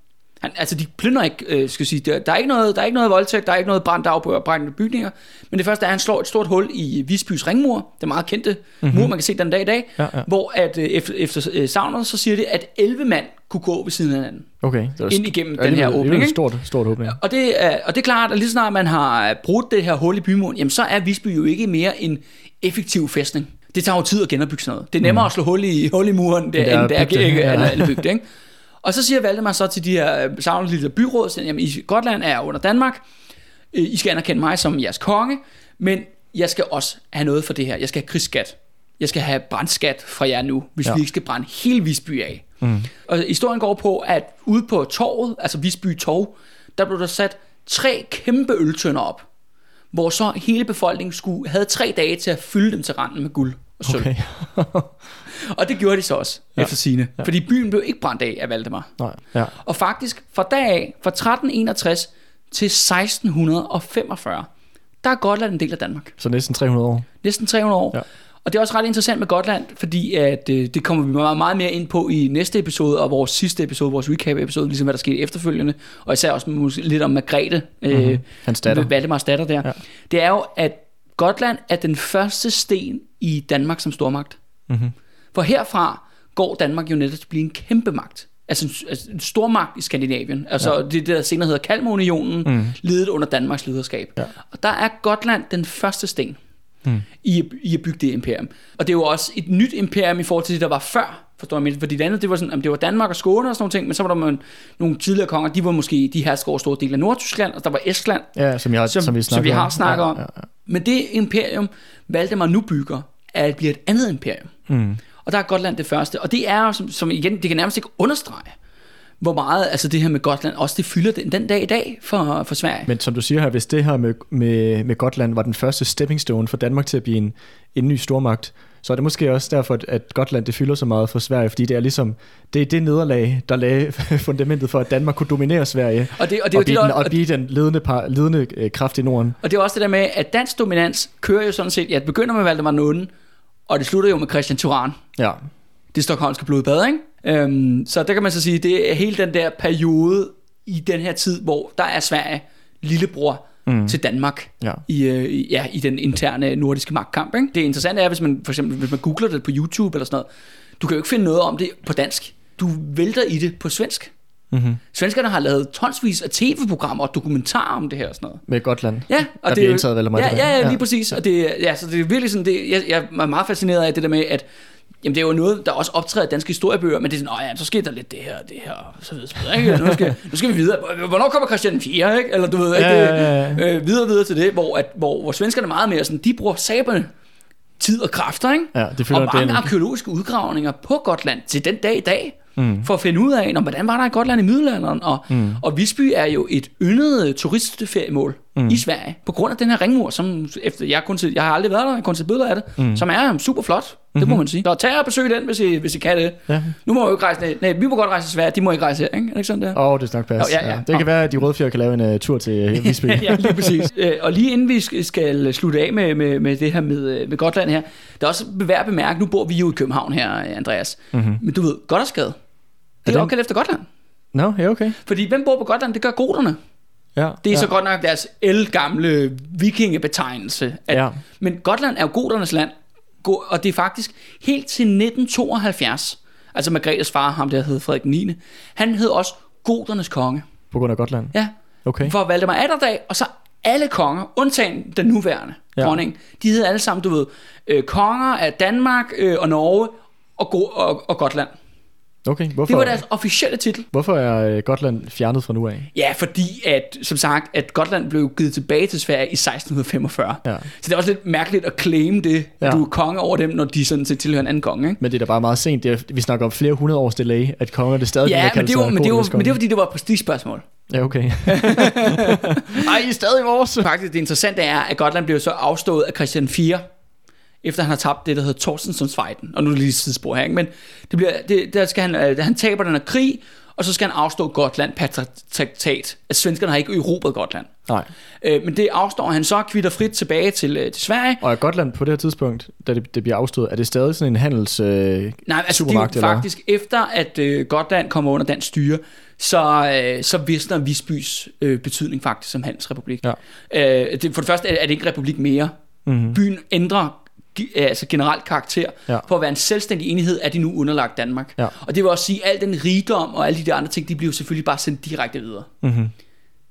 Han, altså, de plyndrer ikke, øh, skal sige, der, der, er ikke noget, der er ikke noget voldtægt, der er ikke noget brændt af på brændende bygninger, men det første er, at han slår et stort hul i Visbys ringmur, det meget kendte mm-hmm. mur, man kan se den dag i dag, Ja, ja. hvor at, øh, efter, efter øh, savnet, så siger det, at 11 mand kunne gå ved siden af hinanden. Okay. Det ind igennem ja, den her åbning, Det ikke? et stort, stort åbning. Og det, er, og det er klart, at lige så snart man har brudt det her hul i bymuren, jamen så er Visby jo ikke mere en effektiv fæstning. Det tager jo tid at genopbygge sådan noget. Det er nemmere mm. at slå hul i, hul i muren, det, End det er er at ikke, ja. eller bygge det, ikke? Og så siger Valdemar så til de her savnede byråd, siger, jamen i Gotland er under Danmark, Øh, I skal anerkende mig som jeres konge, men jeg skal også have noget for det her. Jeg skal have krigsskat. Jeg skal have brandskat fra jer nu, hvis ja. vi ikke skal brænde hele Visby af. Mm. Og historien går på, at ude på torvet, altså Visby Torv, der blev der sat tre kæmpe øltønder op, hvor så hele befolkningen skulle, havde tre dage til at fylde dem til randen med guld og sølv. Okay. Og det gjorde de så også, Ja. efter sine. Ja. Fordi byen blev ikke brændt af af Valdemar. Nej, ja. Og faktisk fra dag af, fra 1361 til 1645, der er Gotland en del af Danmark. Så næsten 300 år. Næsten 300 år. Ja. Og det er også ret interessant med Gotland, fordi at, øh, det kommer vi meget, meget mere ind på i næste episode, og vores sidste episode, vores recap-episode, ligesom hvad der skete efterfølgende, og især også måske lidt om Margrethe, mm-hmm. øh, Hans datter. Valdemars datter der. Ja. Det er jo, at Gotland er den første sten i Danmark som stormagt. Mhm. For herfra går Danmark jo netop til at blive en kæmpe magt. Altså en, altså en stormagt i Skandinavien. Altså ja. det, der senere hedder Kalmarunionen, mm. ledet under Danmarks lederskab. Ja. Og der er Gotland den første sten Mm. i, i at bygge det imperium. Og det er jo også et nyt imperium i forhold til det, der var før. Forstår jeg, fordi det andet, det var, sådan, det var Danmark og Skåne og sådan nogle ting, men så var der nogle, nogle tidligere konger, de var måske, de hersker over store dele af Nordtyskland, og der var Estland, Ja, som, jeg, som, som, vi som vi har snakket ja, om. Ja, ja. Men det imperium, Valdemar nu bygger, er at blive et andet imperium. Mm. Og der er Gotland det første. Og det er som, som igen, det kan nærmest ikke understrege, hvor meget altså det her med Gotland også det fylder den, den dag i dag for, for Sverige. Men som du siger her, hvis det her med, med, med Gotland var den første stepping stone for Danmark til at blive en, en ny stormagt, så er det måske også derfor, at- Gotland det fylder så meget for Sverige, fordi det er ligesom, det er det nederlag, der lagde fundamentet for, at Danmark kunne dominere Sverige, Og det, og det, er og, blive det, den, og og, blive den ledende, par, ledende øh, kraft i Norden. og det er også det der med, at dansk dominans kører jo sådan set, ja, det begynder med Valdemar Nunden, og det slutter jo med Christian Turan. Ja, Det stokholmske blodbad, ikke? Øhm, så der kan man så sige, det er hele den der periode i den her tid, hvor der er Sverige lillebror mm. til Danmark ja. i, øh, ja, i den interne nordiske magtkamp. Ikke? Det interessante er, hvis man for eksempel hvis man googler det på YouTube eller sådan noget, du kan jo ikke finde noget om det på dansk. Du vælter i det på svensk. Mm-hmm. Svenskerne har lavet tonsvis af tv-programmer og dokumentarer om det her og sådan noget. Med Gotland. Ja, Der og det bliver er indtaget af mig, ja, det ja, der. ja, lige Ja. præcis. Og det, ja, så det er virkelig sådan, det, jeg, jeg er meget fascineret af det der med, at Jamen det er jo noget, der også optræder i danske historiebøger, men det er sådan, ja, så sker der lidt det her, det her, og så videre, så videre, ikke? Nu skal, nu skal vi videre. Hvornår kommer Christian 4, ikke? Eller du ved, ikke? Ja, ja, ja. Øh, videre videre til det, hvor, at, hvor, hvor svenskerne er meget mere sådan, de bruger saberne tid og kræfter, ikke? Ja, det føler og mange det arkeologiske udgravninger på Gotland til den dag i dag, mm. for at finde ud af, når, hvordan var der i Gotland i middelalderen, og, mm. og Visby er jo et yndet øh, turistferiemål mm. i Sverige, på grund af den her ringmur, som efter, jeg, kun set, jeg har aldrig været der, jeg har kun set billeder af det, mm. som er super flot, det Mhm. må man sige. Så tag og besøg den, hvis I, hvis I kan det. Ja. Nu må vi jo ikke rejse, nej, nej, vi må godt rejse til Sverige, de må ikke rejse her, ikke? Er det ikke sådan der? Åh, oh, det er nok pas. Jo, ja, ja. Det kan være, at de rødfjør kan lave en uh, tur til uh, Visby. ja, lige præcis. Øh, og lige inden vi sk- skal slutte af med, med, med det her med, med Gotland her, der er også værd at bemærke, nu bor vi jo i København her, Andreas, mm-hmm. men du ved, Goddersgade, det er den- opkaldt efter Gotland. Nå, ja, okay. Fordi hvem bor på Gotland? Det gør goterne. Ja, Det er ja. så godt nok deres elgamle vikingebetegnelse. At, Ja. Men Gotland er jo goternes land, og det er faktisk helt til 1972, altså Margrethes far, ham der hed Frederik 9., han hed også goternes konge. På grund af Gotland. Ja, Okay. for Valdemar Atterdag, og så alle konger, undtagen den nuværende Ja. ja. dronning, de hed alle sammen, du ved, øh, konger af Danmark øh, og Norge og, Go- og, og Gotland. Okay, hvorfor, Det var deres officielle titel. hvorfor er øh, Gotland fjernet fra nu af? Ja, fordi at, som sagt, at Gotland blev givet tilbage til Sverige i 1645. Ja. Så det er også lidt mærkeligt at claim det, at Ja. du er konge over dem, når de sådan set tilhører en anden konge, ikke? Men det er da bare meget sent. Det er, vi snakker om flere hundrede års delay, at kongerne stadig Ja, men det, var, men, det var, men det var fordi, det var et prestigespørgsmål. Ja, okay. Ej, I er stadig vores. Faktisk det interessante er, at Gotland blev så afstået af Christian 4, efter han har tabt det, der hedder Torstensonsfejden. Og nu er det lige et sidespor her, ikke? Men det bliver, det, der skal han, øh, han taber den her krig, og så skal han afstå Gotland per tra- traktat. At svenskerne har ikke erobret Gotland. Nej. Øh, men det afstår han så kvitter frit tilbage til, øh, til Sverige. Og er Gotland på det her tidspunkt, da det, det bliver afstået, er det stadig sådan en handels... Øh, Nej, altså det er jo eller faktisk efter, at øh, Gotland kommer under dansk styre, så, øh, så visner Visbys øh, betydning faktisk som handelsrepublik. Ja. Øh, det, for det første er, er det ikke republik mere. mm-hmm. Byen ændrer altså generelt karakter. Ja. For at være en selvstændig enhed, er de nu underlagt Danmark. Ja. Og det vil også sige, at al den rigdom og alle de der andre ting, de bliver jo selvfølgelig bare sendt direkte videre. Mm-hmm.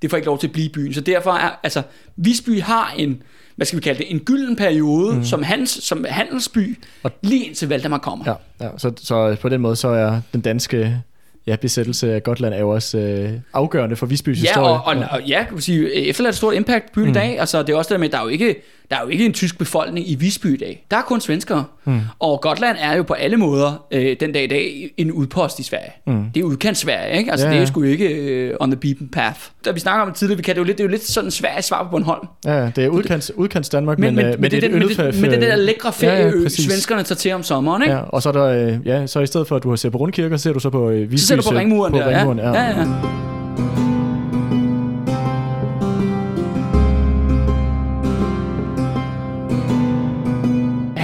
Det får ikke lov til at blive i byen. Så derfor er, altså, Visby har en, hvad skal vi kalde det, en gylden periode mm. som, handels, som handelsby, Og- lige indtil Valdemar kommer. Ja, ja så, så på den måde, så er den danske ja, besættelse af Gotland er jo også øh, afgørende for Visbys Ja, historie. og, og, og ja, kan man sige, efterladt et stort impact på byen mm. i dag. Altså, det er også det der med, der er jo ikke, der er jo ikke en tysk befolkning i Visby i dag. Der er kun svenskere. Mm. Og Gotland er jo på alle måder øh, den dag i dag en udpost i Sverige. Mm. Det er udkant Sverige, ikke? Altså, Ja, ja, det er ja. sgu ikke øh, on the beaten path. Da vi snakker om det tidligere, vi kan det jo lidt, det er jo lidt sådan Sveriges svar på Bornholm. Ja, ja, det er udkants, udkants Danmark, Men, men, men, øh, men, det, er den, men, det, men den der lækre Ja, ja, præcis. svenskerne tager til om sommeren, ikke? Ja, og så er der, øh, ja, så i stedet for at du har set på rundkirker, ser du så på øh, Visbys, Så ser du på øh, ringmuren på der, ringmuren, ja. ja, ja.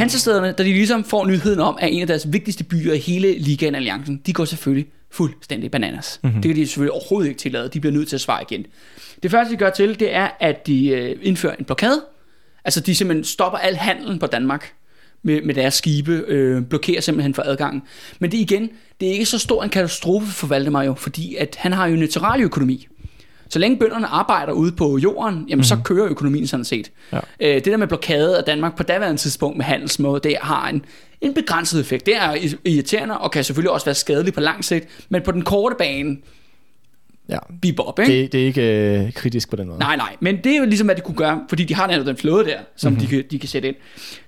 Hansestederne, da de ligesom får nyheden om, at en af deres vigtigste byer i hele ligaen alliancen, de går selvfølgelig fuldstændig bananas. Mm-hmm. Det kan de selvfølgelig overhovedet ikke tillade. De bliver nødt til at svare igen. Det første, de gør til, det er, at de øh, indfører en blokade. Altså, de simpelthen stopper al handelen på Danmark med, med deres skibe, øh, blokerer simpelthen for adgangen. Men det igen, det er ikke så stor en katastrofe for Valdemar jo, fordi at han har jo en naturaløkonomi. Så længe bønderne arbejder ude på jorden, jamen mm-hmm. så kører økonomien sådan set. Ja. Øh, det der med blokade af Danmark på daværende tidspunkt med handelsmåde, det har en, en begrænset effekt. Det er irriterende og kan selvfølgelig også være skadeligt på lang sigt, men på den korte bane, Ja, bibop, ikke? det, det er ikke øh, kritisk på den måde. Nej, nej, men det er jo ligesom, hvad de kunne gøre, fordi de har netop den flåde der, som mm-hmm. de, kan, de kan sætte ind.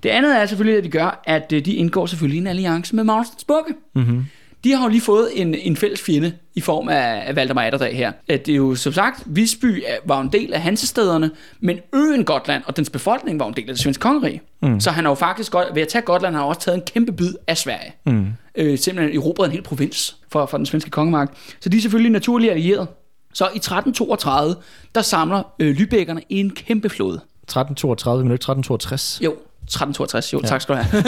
Det andet er selvfølgelig, at de gør, at øh, de indgår selvfølgelig en alliance med Magnus den Smukke. Mm-hmm. De har jo lige fået en, en fælles fjende i form af, af Valdemar Atterdag her. At det er jo som sagt, Visby var en del af Hansestederne, men øen Gotland og dens befolkning var en del af det svenske kongerige. Mm. Så han har jo faktisk godt, ved at tage Gotland, har også taget en kæmpe bid af Sverige. Mm. Øh, simpelthen erobret en hel provins for, for den svenske kongemagt. Så de er selvfølgelig naturligt allieret. Så i 1332, der samler øh, lybækkerne en kæmpe flåde. 1332 minutter, 1362. Jo, 1362, jo, ja. tak skal du have.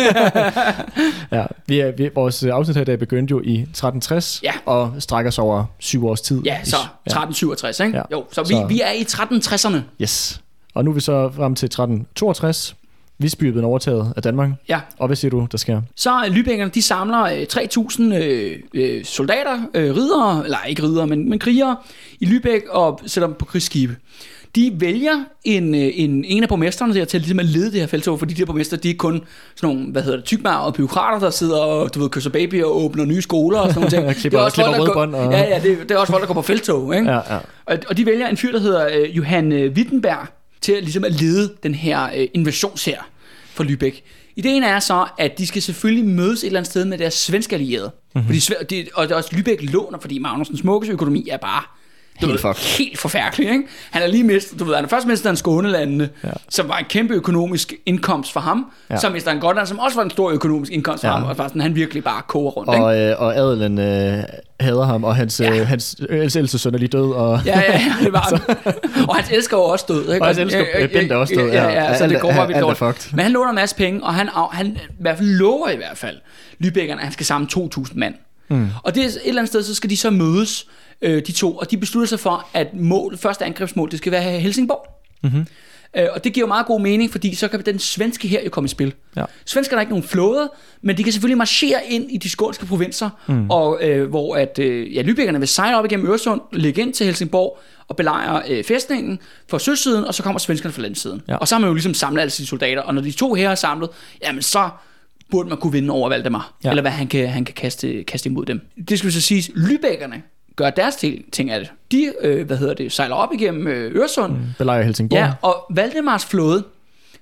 Ja, vi er, vi, vores afsnit her i dag begyndte jo i 1360, Ja. og strækker sig over syv års tid. Ja, så 1367, ikke? Ja. Jo, så vi, Så- vi er i 1360'erne. Yes. Og nu er vi så frem til 1362. Visby er blevet overtaget af Danmark. Ja, Og hvad siger du, der sker? så er lybækkerne, de samler øh, 3.000 øh, øh, soldater, øh, ridere, eller ikke ridere, men, men krigere i Lübeck og sætter dem på krigsskibe. De vælger en, øh, en, en af borgmesterne der til ligesom at lede det her feltog, fordi de her borgmester, de er kun sådan nogle, hvad hedder det, tykmager og byråkrater, der sidder og, du ved, kysser baby og åbner nye skoler og sådan nogle ting. Klipper- klipper der går, og- Ja, ja, det, det er også folk, der går på feltog, ikke? Ja, ja. Og, og de vælger en fyr, der hedder øh, Johan øh, Wittenberg, til at, ligesom at lede den her øh, invasionshær for Lübeck. Ideen er så, at de skal selvfølgelig mødes et eller andet sted med deres svenske allierede. Mhm. Mm-hmm. Fordi, det, og det er også Lübeck låner, fordi Magnusens Smukkes økonomi er bare du Helt ved, helt forfærdelig. Ikke? Han er lige mistet, du ved, han er først mistet en Skånelandene, Ja. som var en kæmpe økonomisk indkomst for ham. Ja. Så mister han Gotland, som også var en stor økonomisk indkomst for Ja. ham. Og sådan, han virkelig bare koger rundt. ikke? Og, øh, og adelen øh, hader ham, og hans, ja. Ja. øh, hans ældste søn er lige død. Og, Ja, ja, ja, det var han. Og hans elsker var også død. Ikke? Og hans elsker, øh, Bent er også død, Ja, ja. ja, ja så Alt det går bare vildt dårligt. Men han låner en masse penge, og han, han i hvert fald lover i hvert fald Lübeckerne, at han skal samle 2.000 mand. Mm. Og det er et eller andet sted, så skal de så mødes, øh, de to, og de beslutter sig for, at mål, første angrebsmål, det skal være Helsingborg. Mhm. Øh, og det giver jo meget god mening, fordi så kan den svenske her jo komme i spil. Ja. Svenskerne har ikke nogen flåde, men de kan selvfølgelig marchere ind i de skånske provinser, mm. og øh, hvor at, øh, ja, lybækkerne vil sejle op igennem Øresund, ligge ind til Helsingborg og belejre øh, fæstningen fra søsiden, og så kommer svenskerne fra landsiden. Ja. Og så har man jo ligesom samlet alle sine soldater, og når de to her er samlet, jamen så burde man kunne vinde over Valdemar, Ja. eller hvad han kan, han kan kaste, kaste imod dem. Det skal vi så sige, lybækkerne gør deres ting, af det. De, øh, hvad hedder det, sejler op igennem øh, Øresund, mm. Belejrer Helsingborg. Ja, og Valdemars flåde,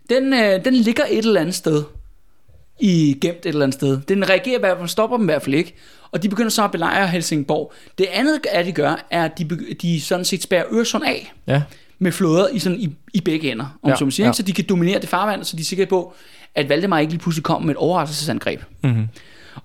den, øh, den ligger et eller andet sted. I gemt et eller andet sted. Den reagerer i hvert fald, stopper dem i hvert fald ikke. Og de begynder så at belejre Helsingborg. Det andet, at de gør, er, at de, de sådan set spærrer Øresund af ja. med flåder i, sådan, i, i begge ender, om Ja, man siger, ja. så de kan dominere det farvand, så de er sikre på, at Valdemar ikke lige pludselig kommer med et overraskelsesangreb. Mm-hmm.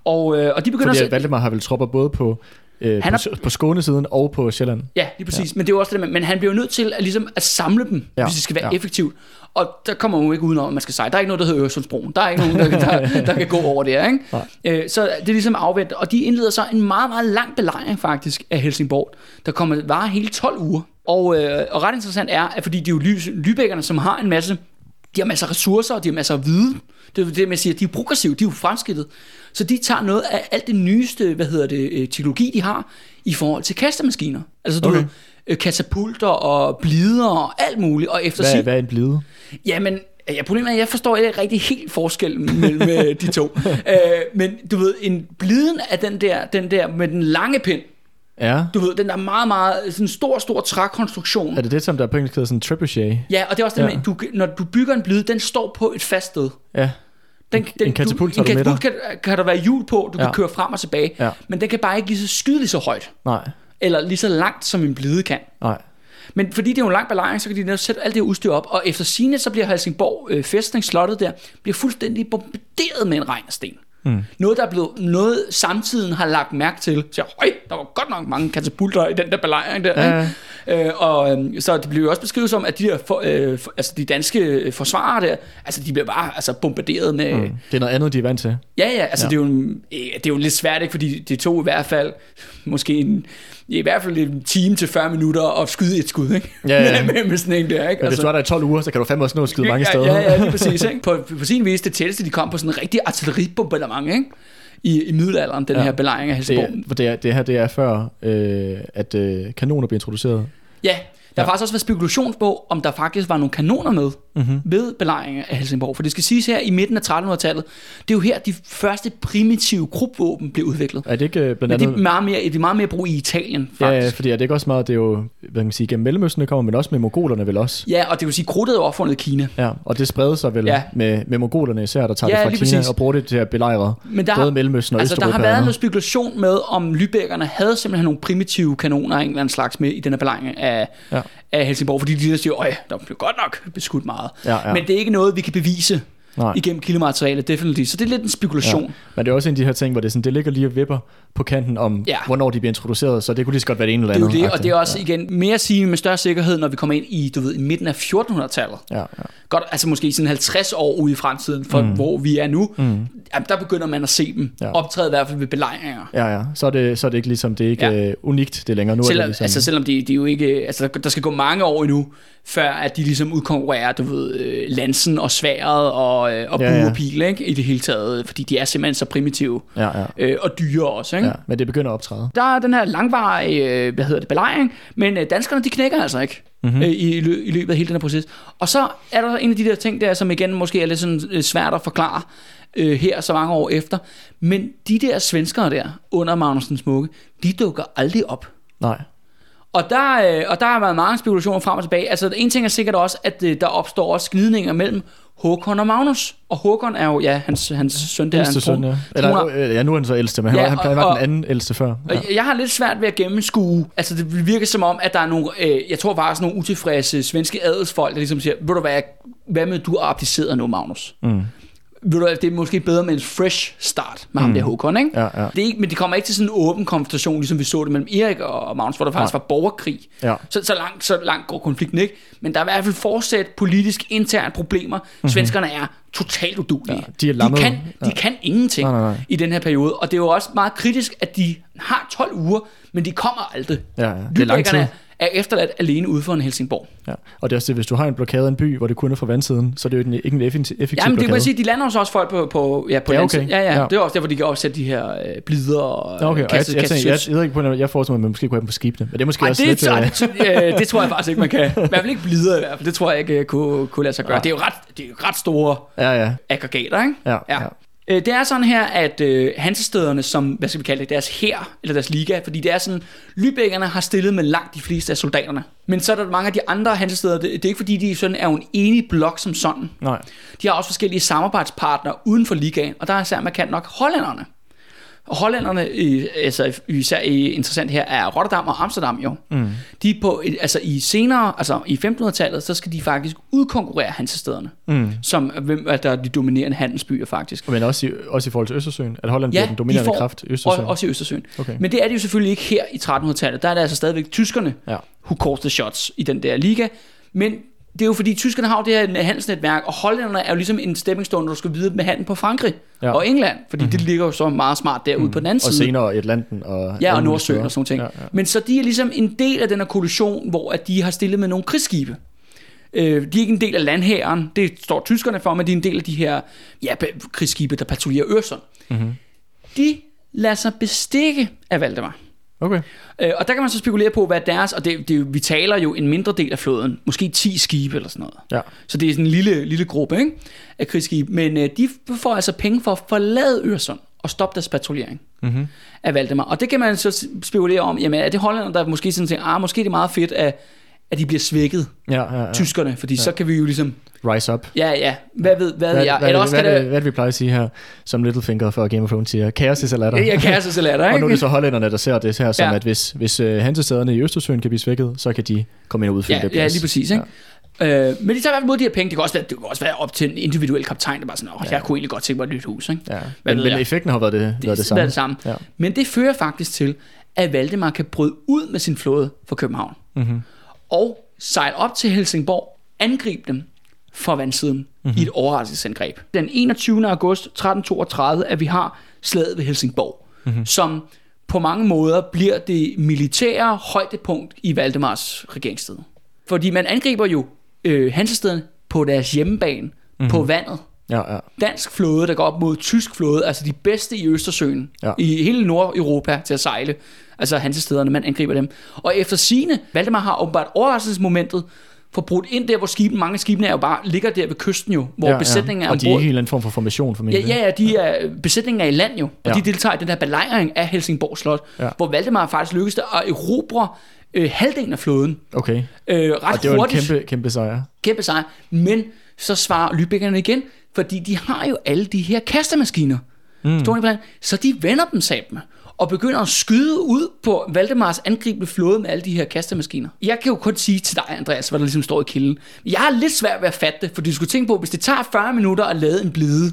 Og, øh, og de begynder Fordi så... at Valdemar har vel tropper både på øh, Han på, på Skånesiden og på Sjælland. Ja, lige præcis. Ja. Men det er også det, men han bliver nødt til at, ligesom at samle dem, ja. Hvis det skal være ja. effektivt. Og der kommer man jo ikke udenom, at man skal sige, der er ikke noget, der hedder Øresundsbroen. Der er ikke nogen, der, der, der kan gå over det, ikke? Nej. Øh, så det er ligesom afvendt. Og de indleder så en meget, meget lang belejring faktisk af Helsingborg, der kommer varer hele 12 uger. Og, øh, og ret interessant er, at fordi det er jo ly, lybækkerne, som har en masse de har masser af ressourcer, og de har masser af viden. Det er det, man siger, de er progressive, de er jo fremskridtet. Så de tager noget af alt det nyeste, hvad hedder det, øh, teknologi, de har, i forhold til kastemaskiner. Altså du Okay. ved, øh, katapulter og blider og alt muligt. Og efter Hvad, sig, hvad er en blide? Jamen, ja, problemet er, at jeg forstår ikke rigtig helt forskellen mellem øh, de to. Øh, men du ved, en bliden er den der, den der med den lange pind. Ja. Du ved, den der meget, meget sådan stor, stor trækonstruktion. Er det det, som der på engelsk hedder sådan trebuchet? Ja, og det er også det Ja. med, du, når du bygger en blide, den står på et fast sted. Ja. Den, En katapult du, en katapult kan, kan der være hjul på, du. Ja. kan køre frem og tilbage, Ja. men den kan bare ikke lige så skyde lige så højt, Nej. eller lige så langt som en blide kan. Nej. Men fordi det er jo en lang belejring, så kan de netop sætte alt det her udstyr op, og efter sine så bliver Helsingborg øh, fæstningsslottet der, bliver fuldstændig bombarderet med en regn af sten. Mm. Noget, der er blevet, noget samtiden har lagt mærke til. Så høj, der var godt nok mange katapulter i den der belejring der. Ja. Ikke? Øh, og øh, så det blev jo også beskrevet som, at de der for, øh, for, altså de danske forsvarere der, altså de blev bare altså, bombarderet med, mm. Det er noget andet, de er vant til. Ja, ja, altså ja. Det, er jo en, øh, det er jo lidt svært, ikke? fordi det tog i hvert fald måske en, i hvert fald en time til 40 minutter at skyde et skud, ikke? Ja, ja. med, med, med sådan en der, ikke? Men hvis du er der i 12 uger, så kan du fandme også nå at skyde mange ja, steder. Ja, ja, lige præcis, ikke? På, på sin vis, det tætteste, de kom på sådan en rigtig artilleribombardement, ikke? I, i middelalderen, den ja. Her belejring af Helsingborg. Det, det, er, det her det er før, øh, at øh, kanoner blev introduceret. Ja, der har Ja. faktisk også været spekulation på, om der faktisk var nogle kanoner med mm-hmm. ved belejringen af Helsingborg. For det skal siges her i midten af 1300-tallet, det er jo her, de første primitive krubvåben blev udviklet. Er det ikke øh, blandt Men det andet... er meget mere, det er meget mere brug i Italien, faktisk. ja, fordi er det ikke også meget, det er jo, hvad kan man sige, gennem Mellemøsten det kommer, men også med mongolerne vel også. Ja, og det vil sige, krudtet er opfundet i Kina. Ja, og det spreder sig vel Ja. med, med mongolerne især, der tager Ja, det fra Kina præcis. og bruger det til at belejre Men der både Mellemøsten og altså, der Østeuropa. har været og noget spekulation med, om lybækkerne havde simpelthen nogle primitive kanoner af en eller anden slags med i den her belejring af, Ja. Af Helsingborg, fordi de der siger, øj, der blev godt nok beskudt meget. Ja, ja. Men det er ikke noget, vi kan bevise Nej. igennem kildemateriale, definitivt. Så det er lidt en spekulation. Ja. Men det er også en af de her ting, hvor det, er sådan, det ligger lige og vipper på kanten om, Ja. ja. hvornår de bliver introduceret, så det kunne lige så godt være det ene eller Det er andet. det, og det er også igen mere sige med større sikkerhed, når vi kommer ind i, du ved, i midten af 1400-tallet. Ja, ja. Godt, altså måske sådan 50 år ude i fremtiden, for mm. hvor vi er nu, mm. jamen, der begynder man at se dem Ja. optræde i hvert fald ved belejringer. Ja, ja. Så er det, så er det ikke ligesom, det er ikke Ja. ja. øh, unikt det er længere. Nu er Selvom, det ligesom, altså, selvom de, de er jo ikke, altså, der, der skal gå mange år endnu, før at de ligesom udkonkurrerer, du ved, øh, lansen og sværet og, øh, og Ja, ja. pil, ikke? I det hele taget, fordi de er simpelthen så primitive ja, ja, øh, og dyre også, ikke? ja. Men det begynder at optræde. Der er den her langvarige, øh, hvad hedder det, belejring, men øh, danskerne, de knækker altså ikke mm-hmm. øh, i, lø- i løbet af hele den her proces. Og så er der en af de der ting der, som igen måske er lidt sådan øh, svært at forklare øh, her så mange år efter, men de der svenskere der, under Magnus den Smukke, de dukker aldrig op. Nej. Og der, øh, og der har været mange spekulationer frem og tilbage. Altså en ting er sikkert også, at øh, der opstår også gnidninger mellem Håkon og Magnus. Og Håkon er jo, ja, hans, hans søn der. Ældste hans søn, ja. Eller, øh, ja, nu er han så ældste, men han, Ja, han, han var og- den anden ældste før. Ja. Og jeg har lidt svært ved at gennemskue, altså det virker som om, at der er nogle, øh, jeg tror faktisk nogle utilfredse svenske adelsfolk, der ligesom siger, ved du hvad, hvad med du er abdiceret nu, Magnus? Mm. Ved du det er måske bedre med en fresh start med ham der Håkon, ikke? Ja, ja. Det er ikke, men det kommer ikke til sådan en åben konfrontation, ligesom vi så det mellem Erik og Magnus, hvor der faktisk Nej. var borgerkrig. Ja. Så, så, langt, så langt går konflikten ikke. Men der er i hvert fald fortsat politisk interne problemer. Mm-hmm. Svenskerne er totalt udulige. Ja, de er de, kan, de kan ingenting Nej, nej, nej. i den her periode. Og det er jo også meget kritisk, at de har 12 uger, men de kommer aldrig. Ja, ja. Det er lang tid. Er efterladt alene ude for en Helsingborg. Ja. Og det er også det, hvis du har en blokade af en by, hvor det kun er fra vandsiden, så er det jo ikke en, effektiv, effektiv Jamen, det kan blokade. man sige, de lander også folk på, på, ja, på Ja, okay. Ja, ja, Ja. Det er også derfor, de kan opsætte de her øh, blider og Ja, okay. Og jeg, kasse, jeg, jeg, jeg, kasse jeg, ikke, på, jeg forestiller mig, at man måske kunne have dem på skibene. Men det er måske Ej, også det, lidt... det, øh, det, øh, det tror jeg faktisk ikke, man kan. I hvert fald ikke blider i hvert fald. Det tror jeg ikke øh, kunne, kunne lade sig gøre. Ja. Det er jo ret, det er jo ret store ja, ja. aggregater, ikke? Ja, ja. Øh, Det er sådan her, at øh, hansestederne, som, hvad skal vi kalde det, deres her eller deres liga, fordi det er sådan, Lybækkerne har stillet med langt de fleste af soldaterne. Men så er der mange af de andre hansesteder, det, det er ikke fordi, de sådan er en enig blok som sådan. Nej. De har også forskellige samarbejdspartnere uden for ligaen, og der er især markant nok hollænderne. Hollænderne, øh, altså især interessant her, er Rotterdam og Amsterdam jo. Mm. De er på, altså i senere, altså i 1500-tallet, så skal de faktisk udkonkurrere hansestederne, Mm. som hvem er der er de dominerende handelsbyer faktisk. Men også i, også i forhold til Østersøen, at Holland Ja, bliver den dominerende de får- kraft i Østersøen. også i Østersøen. Okay. Men det er det jo selvfølgelig ikke her i 1300-tallet. Der er det altså stadigvæk tyskerne, Ja. who calls the shots i den der liga. Men det er jo fordi, tyskerne har jo det her handelsnetværk, og hollænderne er jo ligesom en stepping stone, når du skal videre med handel på Frankrig Ja. og England, fordi mm-hmm. det ligger jo så meget smart derude mm. på den anden Og side. senere i Atlanten og Ja, og Nordsøen og sådan ting. Ja, Ja. Men så de er ligesom en del af den her kollision, hvor at de har stillet med nogle krigsskibe. Øh, de er ikke en del af landhæren, det står tyskerne for, men de er en del af de her ja, krigsskibe, der patruljerer Øresund. Mhm. De lader sig bestikke af Valdemar. Okay. Øh, og der kan man så spekulere på, hvad deres, og det, det, er vi taler jo en mindre del af flåden, måske 10 skibe eller sådan noget. Ja. Så det er sådan en lille, lille gruppe ikke? af krigsskibe. Men øh, de får altså penge for at forlade Øresund og stoppe deres patruljering Mm-hmm. af Valdemar. Og det kan man så spekulere om, jamen er det hollænder, der måske sådan tænker, ah, måske er det meget fedt, at, at de bliver svækket, Ja, ja, ja. tyskerne, fordi ja. så kan vi jo ligesom, Rise up. ja, ja, hvad ved, hvad, Hvad, jeg, hvad, eller også hvad, kan hvad, det, hvad, vi plejer at sige her, som Littlefinger for Game of Thrones siger, chaos is a ladder. jeg kan så lade Og nu er ikke? det så hollænderne, der ser det her som, Ja. ja. at hvis, hvis uh, hansestederne i Østersøen kan blive svækket, så kan de komme ind og udfylde Ja, det ja, plads. lige præcis, ikke? Ja. Øh, men de tager i hvert fald mod de her penge. Det kan, også være, det kan også være op til en individuel kaptajn, der bare sådan, åh, ja. jeg kunne egentlig godt tænke mig et nyt hus, ikke? Ja. Hvad Men, men jeg? effekten har været det, Det, været det samme. det samme. Ja. Men det fører faktisk til, at Valdemar kan bryde ud med sin flåde fra København Mm-hmm. Og sejle op til Helsingborg, angribe dem fra vandsiden Mhm. mm-hmm. i et overraskelsesangreb. Den 21. august 1332, at vi har slaget ved Helsingborg, Mhm. mm-hmm. som på mange måder bliver det militære højdepunkt i Valdemars regeringstid. Fordi man angriber jo øh, Hansestederne på deres hjemmebane, Mhm. mm-hmm. på vandet. Ja, ja. Dansk flåde, der går op mod tysk flåde, altså de bedste i Østersøen, Ja. ja. i hele Nordeuropa til at sejle, altså Hansestederne, man angriber dem. Og efter sine, Valdemar har åbenbart overraskelsesmomentet, for brudt ind der, hvor skiben, mange af skibene er jo bare, ligger der ved kysten jo, hvor ja, besætningen er Og de er i en helt anden form for formation, Ja, formentlig. ja, ja, de er, besætningen er i land jo, og Ja. ja. de deltager i den her belejring af Helsingborg Slot, Ja. ja. hvor Valdemar faktisk lykkedes det at erobre øh, halvdelen af flåden. Okay. Øh, ret Og det var en hurtigt. kæmpe, kæmpe sejr. kæmpe sejr. Men så svarer Lübeckerne igen, fordi de har jo alle de her kastemaskiner. Mm. Den? Så de vender dem sammen og begynder at skyde ud på Valdemars angribende flåde med alle de her kastemaskiner. Jeg kan jo kun sige til dig, Andreas, hvad der ligesom står i kilden. Jeg har lidt svært ved at fatte det, for du skulle tænke på, hvis det tager 40 minutter at lade en blide,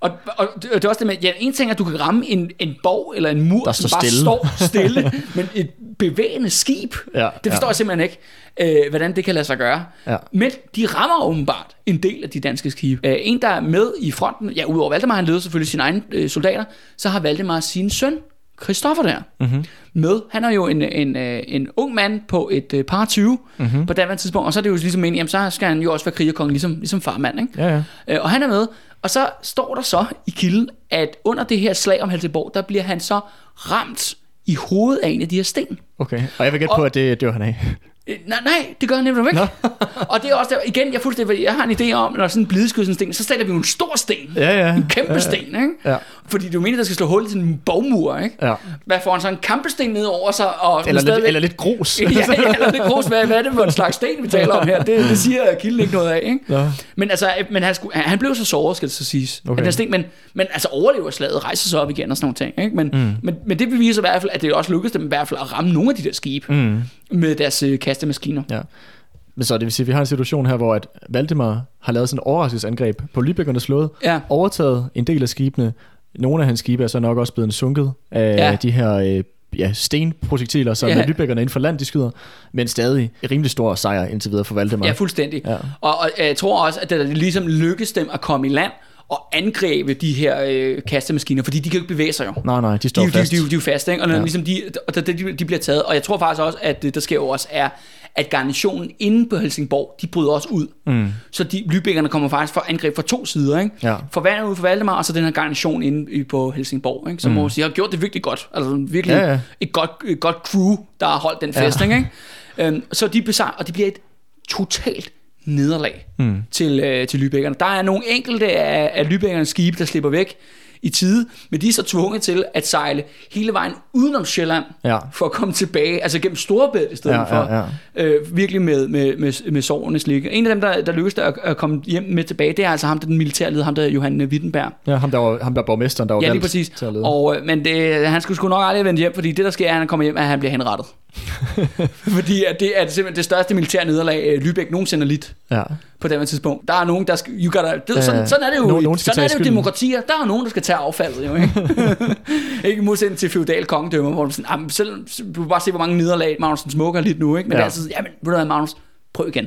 og, og det det er også det med, ja, en ting er, at du kan ramme en, en borg eller en mur, Der som bare stille. står stille, men et bevægende skib, Ja, det forstår ja. jeg simpelthen ikke, øh, hvordan det kan lade sig gøre. Ja. Men de rammer åbenbart en del af de danske skibe. Øh, en, der er med i fronten, ja, udover Valdemar, han leder selvfølgelig sine egne øh, soldater, så har Valdemar sin søn, Christoffer der, Mm-hmm. med. Han er jo en, en, øh, en ung mand på et øh, par 20 Mhm. mm-hmm. på daværende tidspunkt, og så er det jo ligesom meningen, jamen så skal han jo også være krigerkonge, ligesom, ligesom farmand, ikke? Ja, ja. Øh, og han er med, og så står der så i kilden, at under det her slag om Helsingborg, der bliver han så ramt i hovedet af en af de her sten. Okay. Og jeg vil gætte Og- på, at det dør han af. Øh, Nej, nej, det gør han nemlig ikke. og det er også der, igen, jeg, fuldstændig, jeg har en idé om, når sådan en blideskud sådan en sten, så stiller vi jo en stor sten. Ja, ja. En kæmpe ja, ja. sten, ikke? Ja. Fordi er jo meningen, der skal slå hul i sådan en bogmur, ikke? Ja. Hvad får han så en kampesten ned over sig? Og Eller, lidt, stadigvæk- eller lidt grus. ja, eller lidt grus. Hvad, hvad er det for en slags sten, vi taler om her? Det, det siger kilden ikke noget af, ikke? Nå. Men altså, men han, skulle, han, blev så såret, skal det så siges. Okay. Den sten, men, men altså overlever slaget, rejser sig op igen og sådan nogle ting. Ikke? Men, mm. men, men det beviser i hvert fald, at det også lykkedes dem i hvert fald at ramme nogle af de der skibe Mm. med deres øh, kastemaskiner. Ja. Men så det vil sige, at vi har en situation her, hvor at Valdemar har lavet sådan et overraskelsesangreb på Lübeckernes flåde, Ja. overtaget en del af skibene. Nogle af hans skibe er så nok også blevet sunket af Ja. de her øh, ja, stenprojektiler, som Ja. Lübeckerne inden for land de skyder, men stadig en rimelig stor sejr indtil videre for Valdemar. Ja, fuldstændig. Ja. Og, og jeg tror også, at det ligesom lykkes dem at komme i land og angribe de her øh, kastemaskiner, fordi de kan jo ikke bevæge sig jo. Nej, nej, de De, står de, de, fast. de, de, er jo faste, ikke? og når Ja. ligesom de, og de, de, de bliver taget. Og jeg tror faktisk også, at det, der sker jo også, er, at garnitionen inde på Helsingborg, de bryder også ud. Mm. Så de lybækkerne kommer faktisk for angreb fra to sider. Ikke? Ja. For vandet ude for Valdemar, og så den her garnison inde på Helsingborg. Ikke? Som mm. må sige, har gjort det virkelig godt. Altså virkelig Ja, ja. Et, godt, et godt crew, der har holdt den fest. Ja. Ikke? Øhm, så de besejrer, og det bliver et totalt nederlag Mm. til, øh, til Lübeckerne. Der er nogle enkelte af, af Lübeckernes skibe, der slipper væk i tide, men de er så tvunget til at sejle hele vejen udenom Sjælland, Ja. for at komme tilbage, altså gennem Storebælt i stedet Ja, for, ja, ja. Øh, virkelig med, med, med, med sårenes ligge. En af dem, der, der lykkedes at, at komme hjem med tilbage, det er altså ham, der er den militærleder, ham der er Johan Wittenberg. Ja, ham der var, ham der var borgmesteren, der var Ja, lige præcis. til at lede. Og, øh, men det, han skulle sgu nok aldrig vende hjem, fordi det, der sker, er, at han kommer hjem, at han bliver henrettet. fordi at det er simpelthen det største militære nederlag, øh, Lübeck nogensinde har lidt ja. På det her tidspunkt. Der er nogen, der skal... You gotta, det, sådan, sådan er det jo, nogen- nogen sådan er det jo demokratier. Der er nogen, der skal tage affaldet, jo, ikke? ikke modsætning til feudal kongedømmer, hvor du sådan, "Jamen, selv, du kan bare se, hvor mange nederlag Magnussen smukker lidt nu, ikke? Men ja. Ja. det er altid, jamen, ved du hvad, Magnus, prøv igen.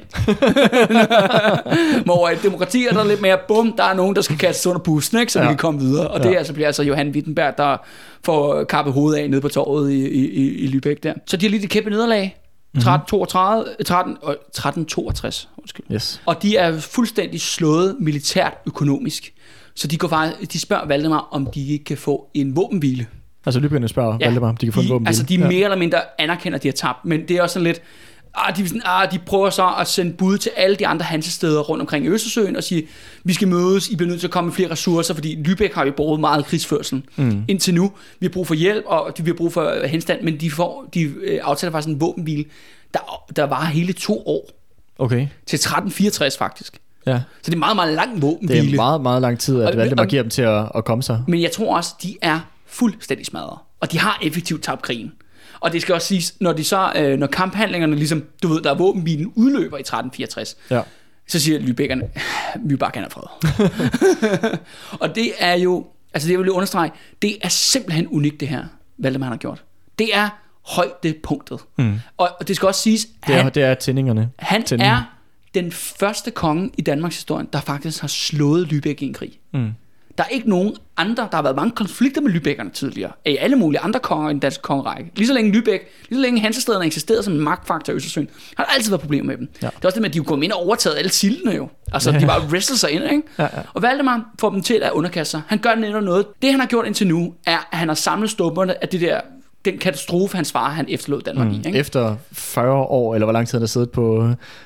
Hvor et demokrati er der lidt mere, bum, der er nogen, der skal kaste under bussen, ikke? så ja. Vi kan komme videre. Og det Ja. er altså, bliver altså Johan Wittenberg, der får kappet hovedet af nede på torvet i, i, i, i Lübeck der. Så de har lige et kæmpe nederlag. 1332, 13, øh, 1362, undskyld. Yes. Og de er fuldstændig slået militært økonomisk. Så de, går faktisk, de spørger Valdemar, om de ikke kan få en våbenhvile. Altså Lyberne spørger ja, Valdemar, om de kan få en de, våbenhvile. Altså de ja. mere eller mindre anerkender, at de har tabt, men det er også sådan lidt, ah, de, sådan, ah, de prøver så at sende bud til alle de andre hansesteder rundt omkring i Østersøen og sige, vi skal mødes, I bliver nødt til at komme med flere ressourcer, fordi Lübeck har jo brugt meget krigsførsel mm. indtil nu. Vi har brug for hjælp, og de har brug for øh, henstand, men de, får, de øh, aftaler faktisk en våbenhvile, der, der var hele to år, Okay, til 1364 faktisk. ja. Så det er meget, meget lang Det våbenhvile. er meget, meget lang tid, at Valdemar giver dem til at, at komme sig. Men jeg tror også, de er fuldstændig smadret. Og de har effektivt tabt krigen. Og det skal også siges, når, de så, øh, når kamphandlingerne ligesom, du ved, der er våbenbilen udløber i 1364, Ja. så siger Lübeckerne, vi bare gerne have fred. og det er jo, altså det jeg vil lige understrege, det er simpelthen unikt det her, Valdemar har gjort. Det er højdepunktet. Mm. Og, og det skal også siges, Det er, han, det er tændingerne. han Tænding. er den første konge i Danmarks historie, der faktisk har slået Lübeck i en krig. Mm. Der er ikke nogen andre, der har været mange konflikter med Lübeckerne tidligere, af alle mulige andre konger i den danske kongerække. Lige så længe Lübeck, lige så længe Hansestederne eksisterede som en magtfaktor i Østersøen, har der altid været problemer med dem. Ja. Det er også det med, at de kunne gå ind og overtaget alle sildene jo. Altså, de bare wrestlede sig ind, ikke? Ja, ja. Og Valdemar får dem til at underkaste sig. Han gør netop noget. Det, han har gjort indtil nu, er, at han har samlet stumperne af det der, den katastrofe, hans far han efterlod Danmark mm. i. Ikke? Efter 40 år, eller hvor lang tid han har siddet på,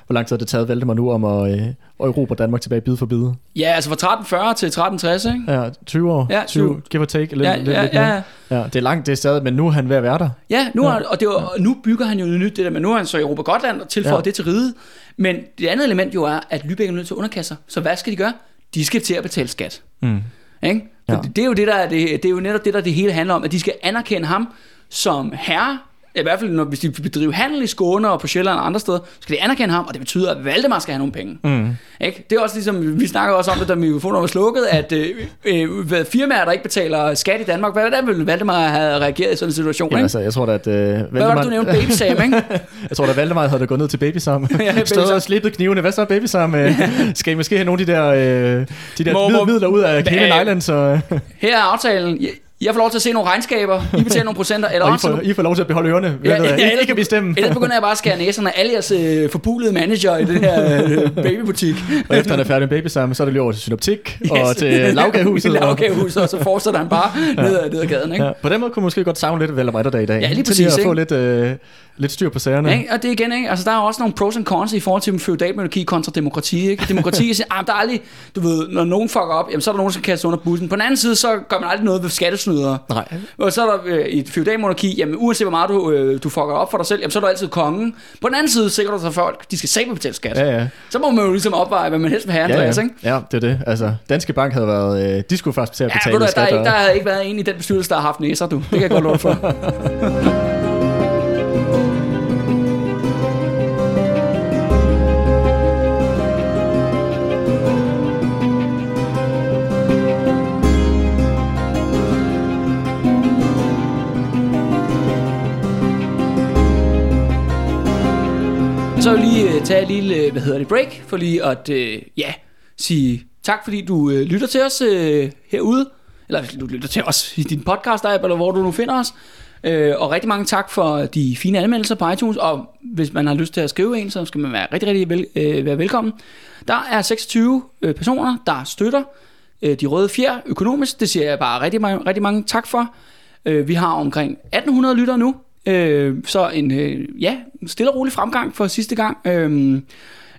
hvor lang tid har det taget Valdemar nu om at, øh, at erobre Danmark tilbage bid for bid? Ja, altså fra 1340 til 1360, ikke? Ja, 20 år. Ja, 20, give or take. Lidt, Ja, lidt, ja, lidt ja, ja. Det er langt, det er stadig, men nu er han ved at være der. Ja, nu, er, og, det var, og nu bygger han jo nyt, det der, men nu er han så i Europa Gotland og tilføjer ja. Ja. det til ride. Men det andet element jo er, at Lübeck er nødt til at underkaste sig. Så hvad skal de gøre? De skal til at betale skat. Mm. Ikke? Ja. det, det, er jo det, der er det, det er jo netop det, der det hele handler om, at de skal anerkende ham som herre, i hvert fald når, hvis de bedriver handel i Skåne og på Sjælland og andre steder, så skal de anerkende ham, og det betyder, at Valdemar skal have nogle penge. Mm. Ikke? Det er også ligesom, vi snakker også om det, da mikrofonen var slukket, at øh, øh, firmaer, der ikke betaler skat i Danmark, hvordan ville Valdemar have reageret i sådan en situation? Jamen, ikke? altså, jeg tror da, at øh, Valdemar... Hvad var det, du nævnte? Baby Sam, ikke? Jeg tror da, Valdemar havde da gået ned til Baby Sam. Ja, Baby Stået Sam. og slippet knivene. Hvad så, Baby Sam? Øh, Skal I måske have nogle af de der, øh, de der Må- mid- må- midler ud af Cayman? Islands? Og, Her er aftalen. Jeg, får lov til at se nogle regnskaber. I betaler nogle procenter. Eller og I, får, I får lov til at beholde ørerne. Ja, Ja, ja, ja, I, ellers- kan bestemme. ellers begynder jeg bare at skære næserne af alle jeres øh, forbulede manager i den her øh, babybutik. Og efter han er færdig med Baby Sam, så er det lige over til Synoptik og Yes. til lavkagehuset. og- Lavkagehuset, og så fortsætter han bare ned, ad, ned ad gaden. Ikke? Ja, på den måde kunne man måske godt savne lidt Valdemar der i dag. Ja, lige Til præcis, at få lidt, øh, lidt styr på sagerne. Ja. Og det igen, ikke? Altså, der er også nogle pros and cons i forhold til feudal monarki kontra demokrati. Ikke? Demokrati siger, ah, der er aldrig, du ved, når nogen fucker op, jamen, så er der nogen, der skal kaste under bussen. På den anden side, så gør man aldrig noget ved skattesnydere. Nej. Og så er der øh, i et feudal monarki, jamen uanset hvor meget du, øh, du fucker op for dig selv, jamen, så er du altid kongen. På den anden side sikrer du sig folk, de skal selv betale skat. Ja, ja. Så må man jo ligesom opveje, hvad man helst vil have, Ja, Andreas, ja. ikke? ja, det er det. Altså, Danske Bank havde været... Øh, de skulle faktisk at Ja, betale du, der, er skat. ikke, og- der har ikke været en i den bestyrelse, der har haft næser, du. Det kan jeg godt love for. Så vil lige øh, tage et lille, øh, hvad hedder det, break, for lige at, øh, ja, sige tak, fordi du lytter til os herude, eller du lytter til os i din podcast app, eller hvor du nu finder os. Øh, og rigtig mange tak for de fine anmeldelser på iTunes, og hvis man har lyst til at skrive en, så skal man være rigtig, rigtig vel, øh, være velkommen. Der er 26 øh, personer, der støtter øh, de røde fjer økonomisk. Det siger jeg bare rigtig, mange, rigtig mange tak for. Øh, vi har omkring 1800 lyttere nu, øh, så en øh, ja, stille og rolig fremgang for sidste gang. Øh,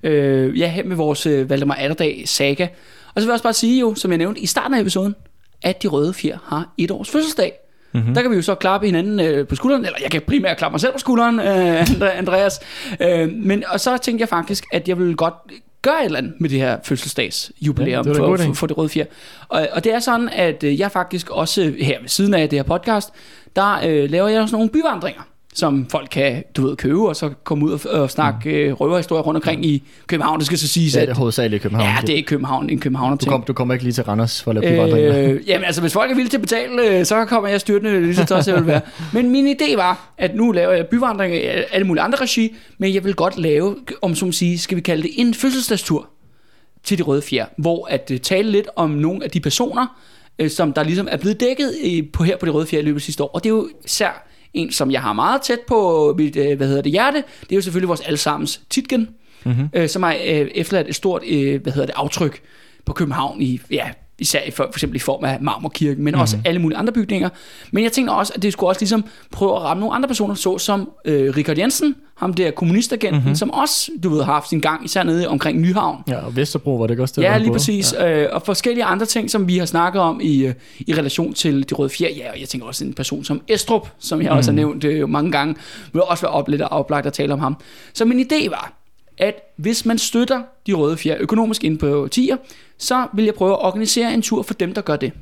øh, ja, her med vores øh, Valdemar Atterdag saga. Og så vil jeg også bare sige jo, som jeg nævnte i starten af episoden, at de røde fjer har et års fødselsdag. Mm-hmm. Der kan vi jo så klappe hinanden øh, på skulderen, eller jeg kan primært klappe mig selv på skulderen, øh, Andre- Andreas. Øh, men, og så tænkte jeg faktisk, at jeg ville godt gøre et eller andet med det her fødselsdagsjubilæum Ja, det for, for, for det røde fjer. Og, og det er sådan, at øh, jeg faktisk også her ved siden af det her podcast, der øh, laver jeg også nogle byvandringer som folk kan, du ved, købe, og så komme ud og, og snakke øh, røverhistorier rundt omkring i København. Det skal så siges, Ja, det er hovedsageligt i København. ja, det er i København, en Københavner du, kom, du kommer ikke lige til Randers for at lave. Øh, jamen altså, hvis folk er villige til at betale, øh, så kommer jeg styrtende lige så tosset jeg vil være. Men min idé var, at nu laver jeg byvandring i alle mulige andre regi, men jeg vil godt lave, om som sige, skal vi kalde det en fødselsdagstur til de røde fjer, hvor at uh, tale lidt om nogle af de personer, øh, som der ligesom er blevet dækket på her på de røde fjer i løbet af sidste år. Og det er jo især en, som jeg har meget tæt på mit, øh, hvad hedder det, hjerte. Det er jo selvfølgelig vores allesammens Titgen, mm-hmm. øh, som har øh, efterladt et stort, øh, hvad hedder det, aftryk på København i, ja, især i for, for eksempel i form af Marmorkirken, men mm-hmm. også alle mulige andre bygninger. Men jeg tænkte også, at det skulle også ligesom prøve at ramme nogle andre personer, så som øh, Richard Jensen, ham der kommunistagenten, mm-hmm. som også, du ved, har haft sin gang, især nede omkring Nyhavn. Ja, og Vesterbro var det ikke også det? Ja, lige præcis. Ja. Øh, og forskellige andre ting, som vi har snakket om i, øh, i relation til de røde fjer. Ja, og jeg tænker også en person som Estrup, som jeg mm. også har nævnt øh, mange gange, vil også være op lidt oplagt at tale om ham. Så min idé var, at hvis man støtter de røde fjer økonomisk ind på tier, så vil jeg prøve at organisere en tur for dem, der gør det.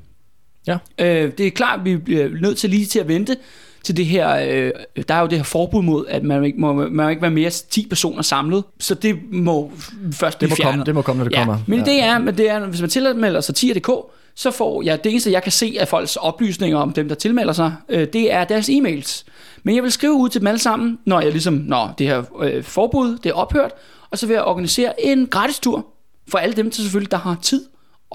Ja. Øh, det er klart, at vi bliver nødt til lige til at vente til det her, øh, der er jo det her forbud mod, at man ikke må, man ikke være mere end 10 personer samlet, så det må først Det må, komme, fjernet. det må komme, når det Ja, kommer. men det er, men det er, hvis man tilmelder sig 10.dk, så får jeg, det eneste jeg kan se af folks oplysninger om dem, der tilmelder sig, øh, det er deres e-mails. Men jeg vil skrive ud til dem alle sammen, når jeg ligesom, når det her øh, forbud, det er ophørt, og så vil jeg organisere en gratis tur for alle dem, der selvfølgelig, der har tid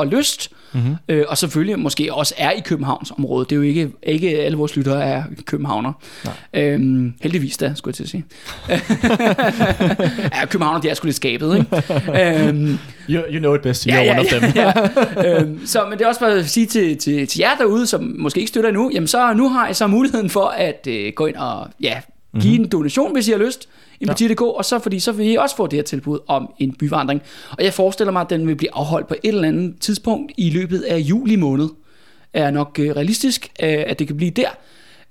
og lyst, mm-hmm. øh, og selvfølgelig måske også er i Københavns område. Det er jo ikke, ikke alle vores lyttere er københavner. Øhm, heldigvis da, skulle jeg til at sige. ja, københavner, de er sgu lidt skabet, ikke? øhm, You, you know it best, you're one of them. ja. øhm, så, men det er også bare at sige til, til, til jer derude, som måske ikke støtter endnu, jamen så nu har I så muligheden for at øh, gå ind og ja, give mm-hmm. en donation, hvis I har lyst, i Ja. og så, fordi så vil I også få det her tilbud om en byvandring. Og jeg forestiller mig, at den vil blive afholdt på et eller andet tidspunkt i løbet af juli måned. Er nok øh, realistisk, øh, at det kan blive der.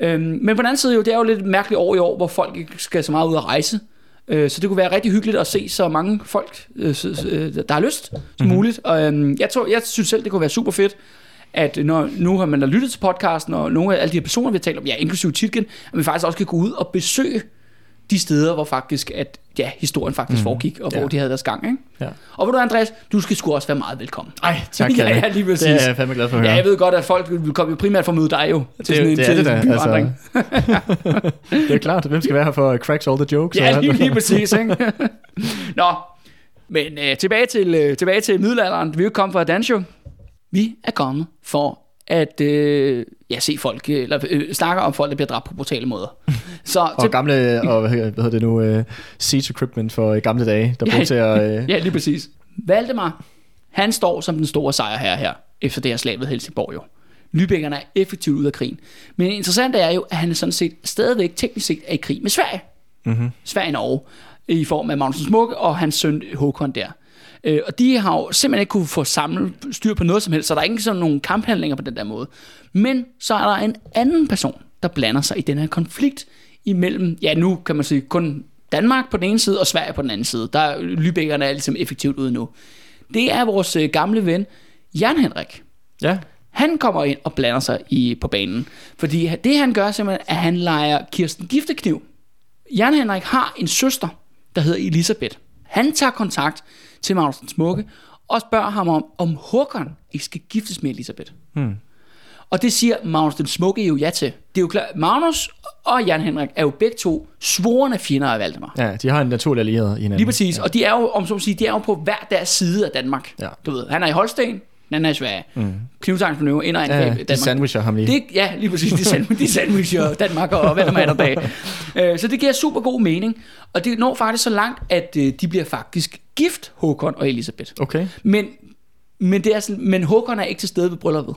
Øhm, men på den anden side, jo, det er jo lidt mærkeligt år i år, hvor folk ikke skal så meget ud at rejse. Øh, så det kunne være rigtig hyggeligt at se så mange folk, øh, øh, der har lyst som mm-hmm. muligt. Og øhm, jeg, tror, jeg synes selv, det kunne være super fedt, at når nu har man da lyttet til podcasten, og nogle af alle de her personer, vi har talt om, ja, inklusive Titgen, at vi faktisk også kan gå ud og besøge de steder, hvor faktisk, at ja, historien faktisk mm. foregik, og hvor Ja. de havde deres gang. Ikke? Ja. Og ved du, Andreas, du skal sgu også være meget velkommen. Ej, tak. ja, ja, lige præcis. Det er jeg fandme glad for at høre. Ja, jeg ved godt, at folk vil komme primært for at møde dig jo. Til det, det til er det da. Altså, det er klart. Hvem skal være her for cracks all the jokes? Ja, lige, lige præcis. Ikke? Nå, men øh, tilbage, til, øh, tilbage til middelalderen. Vi er jo kommet for at danse jo. Vi er kommet for at øh, ja, se folk, øh, eller øh, snakke om folk, der bliver dræbt på brutale måder. Så Og gamle, og hvad hedder det nu, uh, siege equipment for øh, gamle dage, der Ja, brugte til at... Uh, Ja, lige præcis. Valdemar, han står som den store sejrherre her, efter det her slag ved Helsingborg jo. Lübeckerne er effektivt ud af krigen. Men interessant er jo, at han sådan set stadigvæk teknisk set er i krig med Sverige. mm-hmm. Sverige og Norge, i form af Magnus Smukke og hans søn Håkon der. Øh, og de har jo simpelthen ikke kunne få samlet styr på noget som helst, så der er ikke sådan nogle kamphandlinger på den der måde. Men så er der en anden person, der blander sig i den her konflikt imellem, ja nu kan man sige kun Danmark på den ene side og Sverige på den anden side. Der er Lübeckerne er ligesom effektivt ude nu. Det er vores øh, gamle ven, Jan Henrik. Ja, Han kommer ind og blander sig i, på banen. Fordi det han gør simpelthen, at han leger Kirsten Giftekniv. Jan Henrik har en søster, der hedder Elisabeth. Han tager kontakt til Magnus den Smukke og spørger ham om, om Håkon ikke skal giftes med Elisabeth. Hmm. Og det siger Magnus den Smukke jo ja til. Det er jo klart, Magnus og Jan Henrik er jo begge to svorne fjender af Valdemar. ja, de har en naturlig allieret i hinanden. Lige præcis. Ja. Og de er jo, om så sige, de er jo på hver deres side af Danmark. Ja. Du ved, han er i Holsten, den anden er i Sverige. Mm. Knivtangsmanøvre, ind og angreb ja, de Danmark. sandwicher ham lige. Det, ja, lige præcis. De, sand, de sandwicher Danmark og hvad der er der dag. Øh, Så det giver super god mening. Og det når faktisk så langt, at øh, de bliver faktisk gift, Håkon og Elisabeth. Okay. Men, men, det er sådan, men Håkon er ikke til stede ved brylluppet.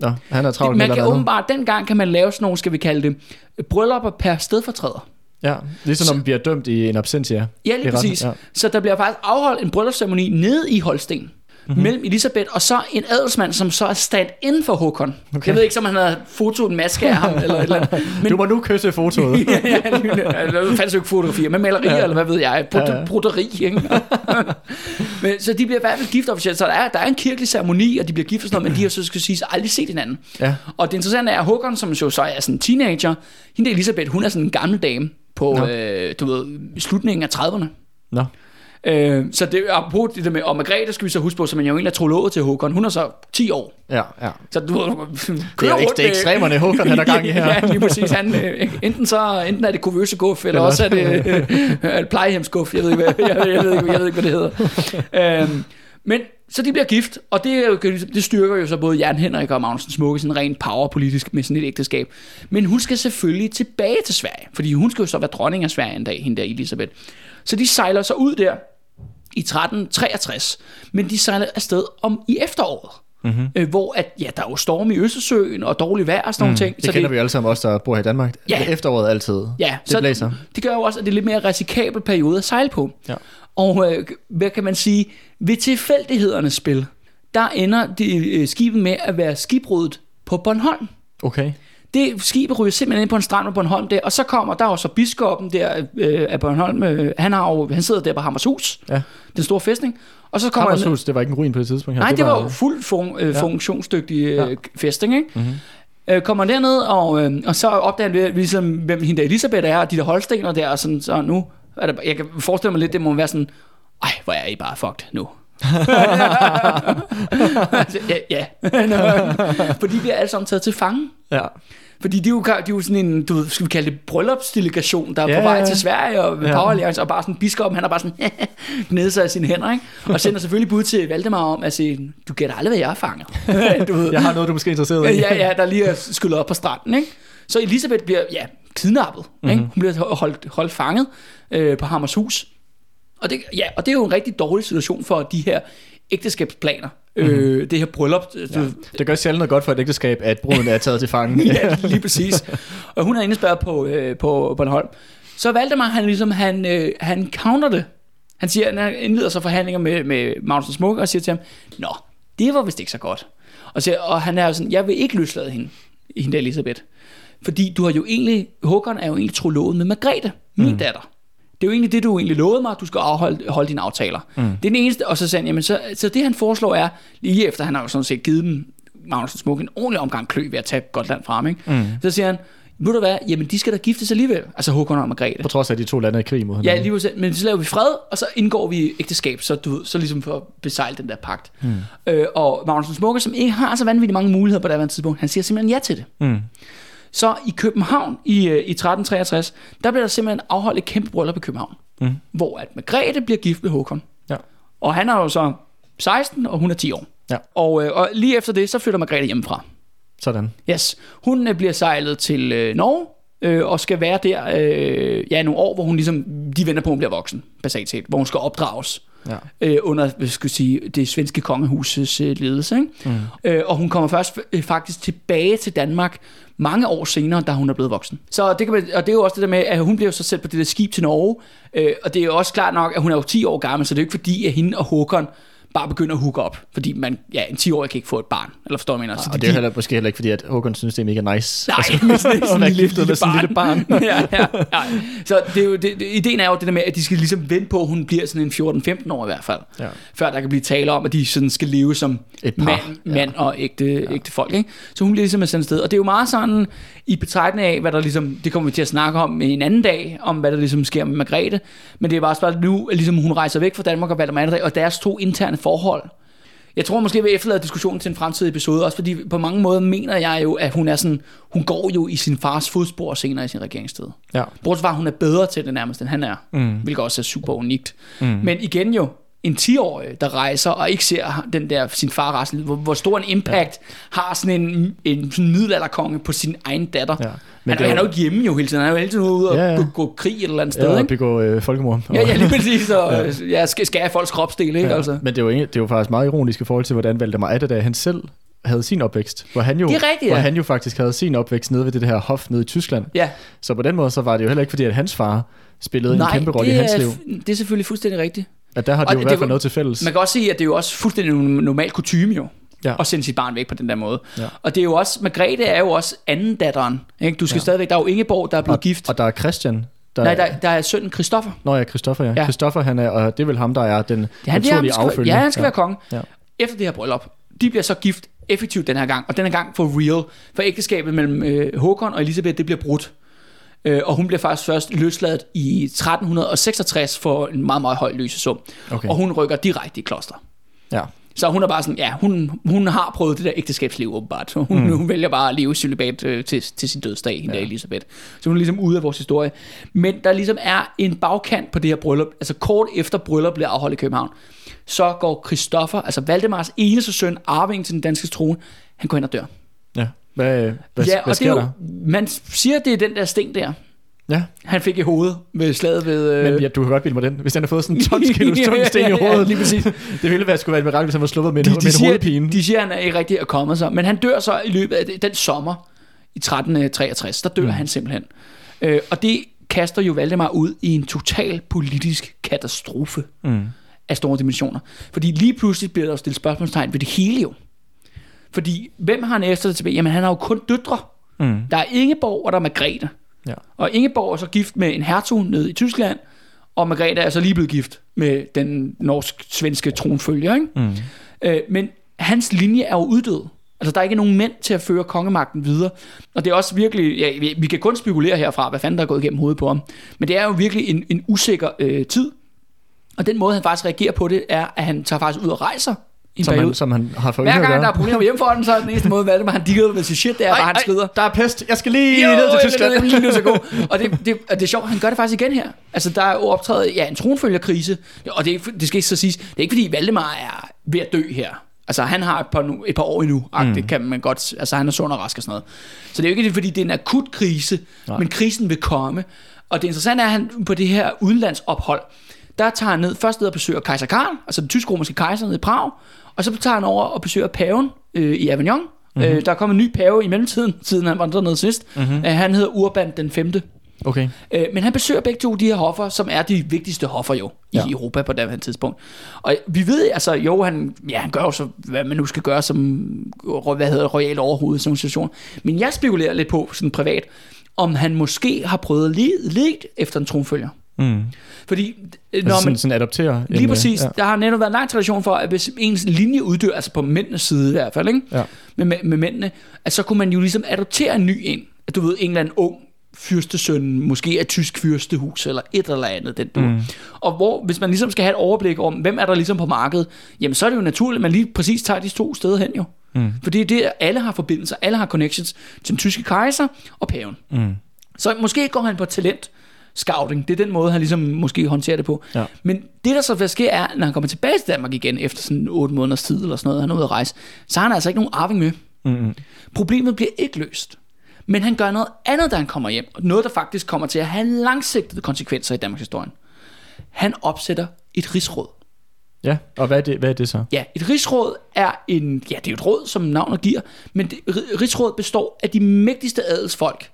Nå, han er travlt Man med kan åbenbart, dengang kan man lave sådan nogle, skal vi kalde det, bryllupper per stedfortræder. Ja, ligesom når man bliver dømt i en absentia. Ja, lige præcis. Ja. Så der bliver faktisk afholdt en bryllupsceremoni nede i Holsten. Mm-hmm. mellem Elisabeth og så en adelsmand, som så er stand inden for Håkon. Okay. Jeg ved ikke, om han havde fotoet en maske af ham, eller et eller andet. Men, du må nu kysse fotoet. ja, ja, der fandt jo ikke fotografier, men malerier, ja. eller hvad ved jeg, Brud, ja, ja. broderi, ikke? men, så de bliver i hvert fald gift officielt, så der er, der er en kirkelig ceremoni, og de bliver gift og sådan noget, men de har så skal sige aldrig set hinanden. Ja. Og det interessante er, at Håkon, som jo så er sådan en teenager, hende Elisabeth, hun er sådan en gammel dame på, øh, du ved, slutningen af 30'erne. Nå. Øh, så det, apropos det der med, og Margrethe skal vi så huske på, som man jo egentlig er trolovet til Håkon, hun er så 10 år. Ja, ja. Så du er, ikke, det er ekstremerne Håkon, han er gang i her. ja, lige præcis. Han, øh, enten, så, enten er det kuvøse guf, eller, også er det øh, plejehjemsguf. Jeg ved ikke, hvad, jeg, jeg, ved ikke, jeg ved ikke, hvad det hedder. Øh, men så de bliver gift, og det, det styrker jo så både Jan Henrik og Magnussen Smukke sådan rent powerpolitisk med sådan et ægteskab. Men hun skal selvfølgelig tilbage til Sverige, fordi hun skal jo så være dronning af Sverige en dag, hende der Elisabeth. Så de sejler så ud der i 1363, men de sejler afsted om i efteråret. Mm-hmm. Øh, hvor at, ja, der er jo storm i Østersøen og dårlig vejr og sådan mm, nogle ting. Det så kender det, vi alle sammen også, der bor her i Danmark. Ja. Efteråret altid. Ja, det så blæser. Det gør jo også, at det er lidt mere risikabel periode at sejle på. Ja. Og øh, hvad kan man sige? Ved tilfældighedernes spil, der ender de, øh, skibet med at være skibrudet på Bornholm. Okay. Det skib ryger simpelthen ind på en strand på Bornholm der, og så kommer der også biskoppen der øh, af Bornholm. Øh, han, har jo, han sidder der på Hammershus, ja. den store fæstning. Og så kommer Hammershus, det var ikke en ruin på det tidspunkt her. Nej, det, det var, var fuldt fun, øh, ja. funktionsdygtig øh, ja. fæstning, ikke? Mm-hmm. Øh, kommer derned, og, øh, og så opdager vi ligesom, hvem hende der Elisabeth er, og de der holstener der, og sådan, så nu, er det, jeg kan forestille mig lidt, det må være sådan, ej, hvor er I bare fucked nu. Ja, ja. Fordi vi er alle sammen taget til fange. Ja. Fordi de er, jo, de er jo sådan en, du ved, skal vi kalde det bryllupsdelegation, der er ja, på vej til Sverige og ja. Power og bare sådan biskoppen, han er bare sådan nede sig af sine hænder, ikke? Og sender selvfølgelig bud til Valdemar om at sige, du gætter aldrig, hvad jeg er fanget. du ved. Jeg har noget, du måske er interesseret i. ja, ja, der lige er skyllet op på stranden, ikke? Så Elisabeth bliver, ja, kidnappet, mm-hmm. ikke? Hun bliver holdt, holdt fanget øh, på Hammershus. Og det, ja, og det er jo en rigtig dårlig situation for de her ægteskabsplaner. Mm-hmm. Øh, det her bryllup. Ja. Det gør sjældent noget godt for et ægteskab, at bruden er taget til fange. ja, lige præcis. Og hun er indespærret på, øh, på Bornholm. Så Valdemar, han ligesom, han, øh, han counter det. Han siger, han indleder så forhandlinger med, med Magnus Smuk, og siger til ham, Nå, det var vist ikke så godt. Og, siger, og han er jo sådan, jeg vil ikke løslade hende, hende Elisabeth. Fordi du har jo egentlig, Håkon er jo egentlig trolovet med Margrethe, min mm. datter. Det er jo egentlig det, du egentlig lovede mig, at du skal afholde holde dine aftaler. Mm. Det er den eneste, og så sagde han, jamen, så, så det han foreslår er, lige efter han har jo sådan set givet dem Magnus Smuk en ordentlig omgang klø ved at tage Gotland fra ham, ikke? Mm. så siger han, ved du hvad, jamen de skal da giftes alligevel, altså Håkon og Margrethe. På trods af, at de to lande er i krig mod hinanden. Ja, lige præcis, men så laver vi fred, og så indgår vi ægteskab, så, du, så ligesom for at besejle den der pagt. Mm. Øh, og Magnus Smukke, som ikke har så vanvittigt mange muligheder på det her tidspunkt, han siger simpelthen ja til det. Mm. Så i København i, øh, i 1363, der bliver der simpelthen afholdt et kæmpe bryllup i København. Mm. Hvor at Margrethe bliver gift med Håkon. Ja. Og han er jo så 16, og hun er 10 år. Ja. Og, øh, og lige efter det, så flytter Margrethe hjemmefra. Sådan. Yes. Hun øh, bliver sejlet til øh, Norge, øh, og skal være der øh, ja, nogle år, hvor hun ligesom, de venter på, at hun bliver voksen, basalt set, hvor hun skal opdrages ja. øh, under hvad skal jeg sige, det svenske kongehusets øh, ledelse. Ikke? Mm. Øh, og hun kommer først øh, faktisk tilbage til Danmark mange år senere, da hun er blevet voksen. Så det kan man, og det er jo også det der med, at hun bliver så selv på det der skib til Norge, øh, og det er jo også klart nok, at hun er jo 10 år gammel, så det er jo ikke fordi, at hende og Håkon bare begynder at hooke op, fordi man, ja, en 10-årig kan ikke få et barn, eller forstår du, mener? Så og det er heller, måske heller ikke, fordi at Håkon synes, det er mega nice. Nej, altså, det er sådan en lille, lille, barn. lille barn. ja, ja, ja. Så det er jo, det, ideen er jo det der med, at de skal ligesom vente på, at hun bliver sådan en 14-15 år i hvert fald, ja. før der kan blive tale om, at de sådan skal leve som et par. mand, mand ja. og ægte, ja. ægte folk. Ikke? Så hun bliver ligesom sendt sted, og det er jo meget sådan, i betragtning af, hvad der ligesom, det kommer vi til at snakke om en anden dag, om hvad der ligesom sker med Margrethe, men det er bare spørgsmålet nu, at ligesom hun rejser væk fra Danmark og Valdemar og deres to interne forhold, jeg tror måske, vi efterlade diskussionen til en fremtidig episode, også fordi på mange måder mener jeg jo, at hun er sådan, hun går jo i sin fars fodspor senere i sin regeringstid. Ja. Bortset fra, hun er bedre til det nærmest, end han er, mm. hvilket også er super unikt. Mm. Men igen jo, en 10-årig, der rejser og ikke ser den der sin far rasle, hvor, hvor stor en impact ja. har sådan en, en sådan middelalderkonge på sin egen datter. Ja. Men han, er, han er jo ikke hjemme jo hele tiden. Han er jo hele tiden ude og ja, ja. Gå, gå, krig et eller andet sted. Ja, og begå øh, folkemord. Ja, ja, lige præcis. Og ja. Ja, skal, skal have folks kropsdel, ikke? Ja. Altså. Men det er, jo, det jo faktisk meget ironisk i forhold til, hvordan Valdemar Atterdag, han selv havde sin opvækst, hvor han jo, det rigtigt, ja. hvor han jo faktisk havde sin opvækst nede ved det her hof nede i Tyskland. Ja. Så på den måde, så var det jo heller ikke fordi, at hans far spillede Nej, en kæmpe rolle i hans liv. det er selvfølgelig fuldstændig rigtigt. At der har Og de jo i hvert fald noget til fælles. Man kan også sige, at det er jo også fuldstændig en normal kutume jo, Ja. at sende sit barn væk på den der måde. Ja. Og det er jo også, Margrethe er jo også anden datteren. Ikke? Du skal Ja. stadigvæk, der er jo Ingeborg, der er blevet og, gift. Og der er Christian. Der, Nej, der, der er sønnen Christoffer. Nå ja, Christoffer, ja. Ja. Christoffer, han er, og det er vel ham, der er den Ja, han, naturlige affølger. ja, han skal ja. være konge. Ja. Efter det her bryllup, de bliver så gift effektivt den her gang, og den her gang for real, for ægteskabet mellem øh, Håkon og Elisabeth, det bliver brudt. Øh, og hun bliver faktisk først løsladet i 1366 for en meget, meget høj løsesum. Okay. Og hun rykker direkte i kloster. Ja. Så hun er bare sådan, ja, hun, hun har prøvet det der ægteskabsliv åbenbart. Så hun, mm. hun vælger bare at leve celibat øh, til, til sin dødsdag, hende ja. der Elisabeth. Så hun er ligesom ude af vores historie. Men der ligesom er en bagkant på det her bryllup. Altså kort efter bryllup bliver afholdt i København. Så går Christoffer, altså Valdemars eneste søn, arving til den danske trone, han går ind og dør. ja. Hvad, hvad, hvad ja, og det sker er der? jo, man siger, det er den der sten der, Ja, han fik i hovedet ved slaget ved... Øh, men ja, du kan godt bilde mig den. Hvis han har fået sådan en tons kilo tung sten i Ja, hovedet. lige præcis. det ville være, skulle være et mirakel, hvis han var sluppet med, en- de, med de, en siger, hovedpine. de siger, at han er ikke rigtig er kommet sig. Men han dør så i løbet af det- den sommer i 1363. Der dør mm. han simpelthen. Øh, og det kaster jo Valdemar ud i en total politisk katastrofe Mm. af store dimensioner. Fordi lige pludselig bliver der jo stillet spørgsmålstegn ved det hele jo. Fordi hvem har han efter tilbage? Jamen han har jo kun døtre. Mm. Der er Ingeborg, og der er Margrethe. Ja. Og Ingeborg er så gift med en hertug nede i Tyskland, og Margrethe er så lige blevet gift med den norsk-svenske tronfølger. Ikke? Mm. Øh, men hans linje er jo uddød. Altså, der er ikke nogen mænd til at føre kongemagten videre. Og det er også virkelig, ja, vi- vi kan kun spekulere herfra, hvad fanden der er gået igennem hovedet på ham. Men det er jo virkelig en, en usikker øh, tid. Og den måde, han faktisk reagerer på det, er, at han tager faktisk ud og rejser i Som, periode. han, som han har fået Hver at gang gøre. der er problemer hjemme for den, så er den eneste måde, Valdemar han digger med sit shit, det er bare, han skrider. der er pest. Jeg skal lige Jo, ned til jeg Tyskland. er lige til at gå. Og det, det, og det er sjovt, han gør det faktisk igen her. Altså, der er jo optrædet ja, en tronfølgerkrise, og det, det skal ikke så siges, det er ikke fordi Valdemar er ved at dø her. Altså, han har et par, nu- et par år endnu, mm. kan man godt, altså han er sund og rask og sådan noget. Så det er jo ikke fordi, det er en akut krise. Nej. men krisen vil komme. Og det interessante er, at han på det her udenlandsophold, der tager han ned, først ned og besøger kejser Karl, altså den tysk-romerske kejser nede i Prag, og så tager han over og besøger paven øh, i Avignon. Mm-hmm. Øh, der er kommet en ny pave i mellemtiden, siden han var dernede sidst. Mm-hmm. Øh, han hedder Urban den 5. Okay. Øh, men han besøger begge to de her hoffer, som er de vigtigste hoffer jo i Ja. Europa på det her tidspunkt. Og vi ved, altså jo, han, ja, han gør jo så, hvad man nu skal gøre som, hvad hedder royal overhoved i sådan en situation. Men jeg spekulerer lidt på, sådan privat, om han måske har prøvet lede efter en tronfølger. Mm. Fordi øh, Når når altså, man, sådan, sådan adoptere. Lige en, øh, præcis. Ja. Der har netop været en lang tradition for, at hvis ens linje uddør, altså på mændenes side i hvert fald, ikke? Ja. Med, med, med mændene, at så kunne man jo ligesom adoptere en ny ind. At du ved, en eller anden ung fyrstesøn, måske af tysk fyrstehus, eller et eller andet, den du. Mm. Og hvor, hvis man ligesom skal have et overblik om, hvem er der ligesom på markedet, jamen så er det jo naturligt, at man lige præcis tager de to steder hen jo. Mm. Fordi det er, alle har forbindelser, alle har connections til den tyske kejser og paven. Mm. Så måske går han på talent scouting. Det er den måde, han ligesom måske håndterer det på. Ja. Men det, der så vil ske, er, når han kommer tilbage til Danmark igen, efter sådan 8 måneders tid eller sådan noget, han er ude at rejse, så har han altså ikke nogen arving med. Mm. Problemet bliver ikke løst. Men han gør noget andet, da han kommer hjem. Og Noget, der faktisk kommer til at have langsigtede konsekvenser i Danmarks historie. Han opsætter et rigsråd. Ja, og hvad er, det, hvad er det så? Ja, et rigsråd er en, ja, det er et råd, som navnet giver, men det, ri- rigsrådet består af de mægtigste adelsfolk,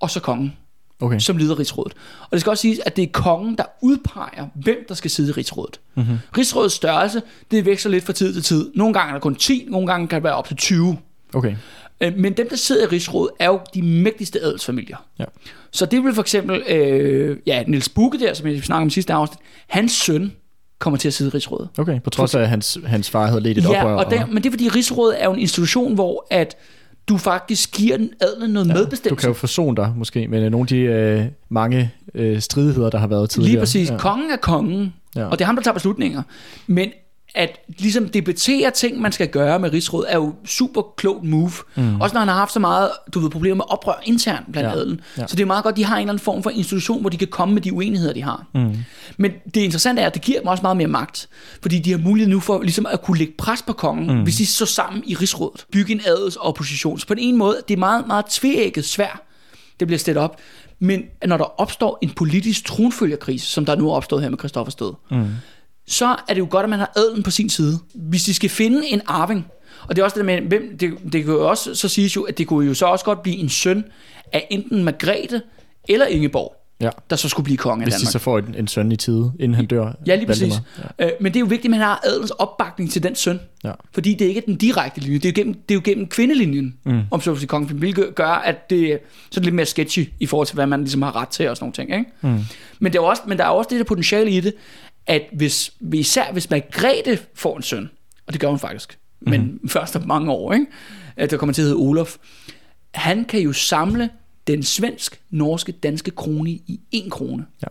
og så kongen Okay. som leder rigsrådet. Og det skal også siges, at det er kongen, der udpeger, hvem der skal sidde i rigsrådet. Mm-hmm. Rigsrådets størrelse, det veksler lidt fra tid til tid. Nogle gange er der kun 10, nogle gange kan det være op til 20. Okay. Øh, Men dem, der sidder i rigsrådet, er jo de mægtigste adelsfamilier. Ja. Så det vil for eksempel, øh, ja, Niels Bukke der, som jeg snakkede om i sidste afsnit, hans søn kommer til at sidde i rigsrådet. Okay, på trods af, at hans, hans far havde ledt et Ja, oprør. og der, men det er fordi rigsrådet er jo en institution, hvor at du faktisk giver den adlen noget ja, du medbestemmelse. kan jo forsone dig måske med nogle af de øh, mange øh, stridigheder, der har været tidligere. Lige præcis. Ja. Kongen er kongen, ja. og det er ham, der tager beslutninger. Men at ligesom debattere ting, man skal gøre med rigsråd, er jo super klogt move. Mm. Også når han har haft så meget, du ved, problemer med oprør internt blandt Ja. adelen. Ja. Så det er meget godt, de har en eller anden form for institution, hvor de kan komme med de uenigheder, de har. Mm. Men det interessante er, at det giver dem også meget mere magt. Fordi de har mulighed nu for ligesom at kunne lægge pres på kongen, mm. hvis de står sammen i rigsrådet. Bygge en adels opposition. Så på den ene måde, det er meget, meget tvækket svært, det bliver stillet op. Men når der opstår en politisk tronfølgerkrise, som der nu er opstået her med Christoffers død, mm. Så er det jo godt, at man har adelen på sin side. Hvis de skal finde en arving, og det er også det med, hvem, det, det kan jo også så siges jo, at det kunne jo så også godt blive en søn af enten Margrethe eller Ingeborg. Ja. der så skulle blive konge af Hvis de Danmark. så får en, en søn i tide, inden han dør. Ja, lige præcis. Ja. Øh, men det er jo vigtigt, at man har adelens opbakning til den søn. Ja. Fordi det ikke er den direkte linje. Det er jo gennem, det er jo gennem kvindelinjen, Mm. om så sige kongen, hvilket gør, at det så er lidt mere sketchy i forhold til, hvad man ligesom har ret til og sådan nogle ting. Ikke? Mm. Men, det er også, men der er også det der potentiale i det, at hvis, især hvis Margrethe får en søn, og det gør hun faktisk, Mhm. men først om mange år, ikke? at der kommer til at hedde Olof, han kan jo samle den svensk, norske, danske krone i en krone. Ja.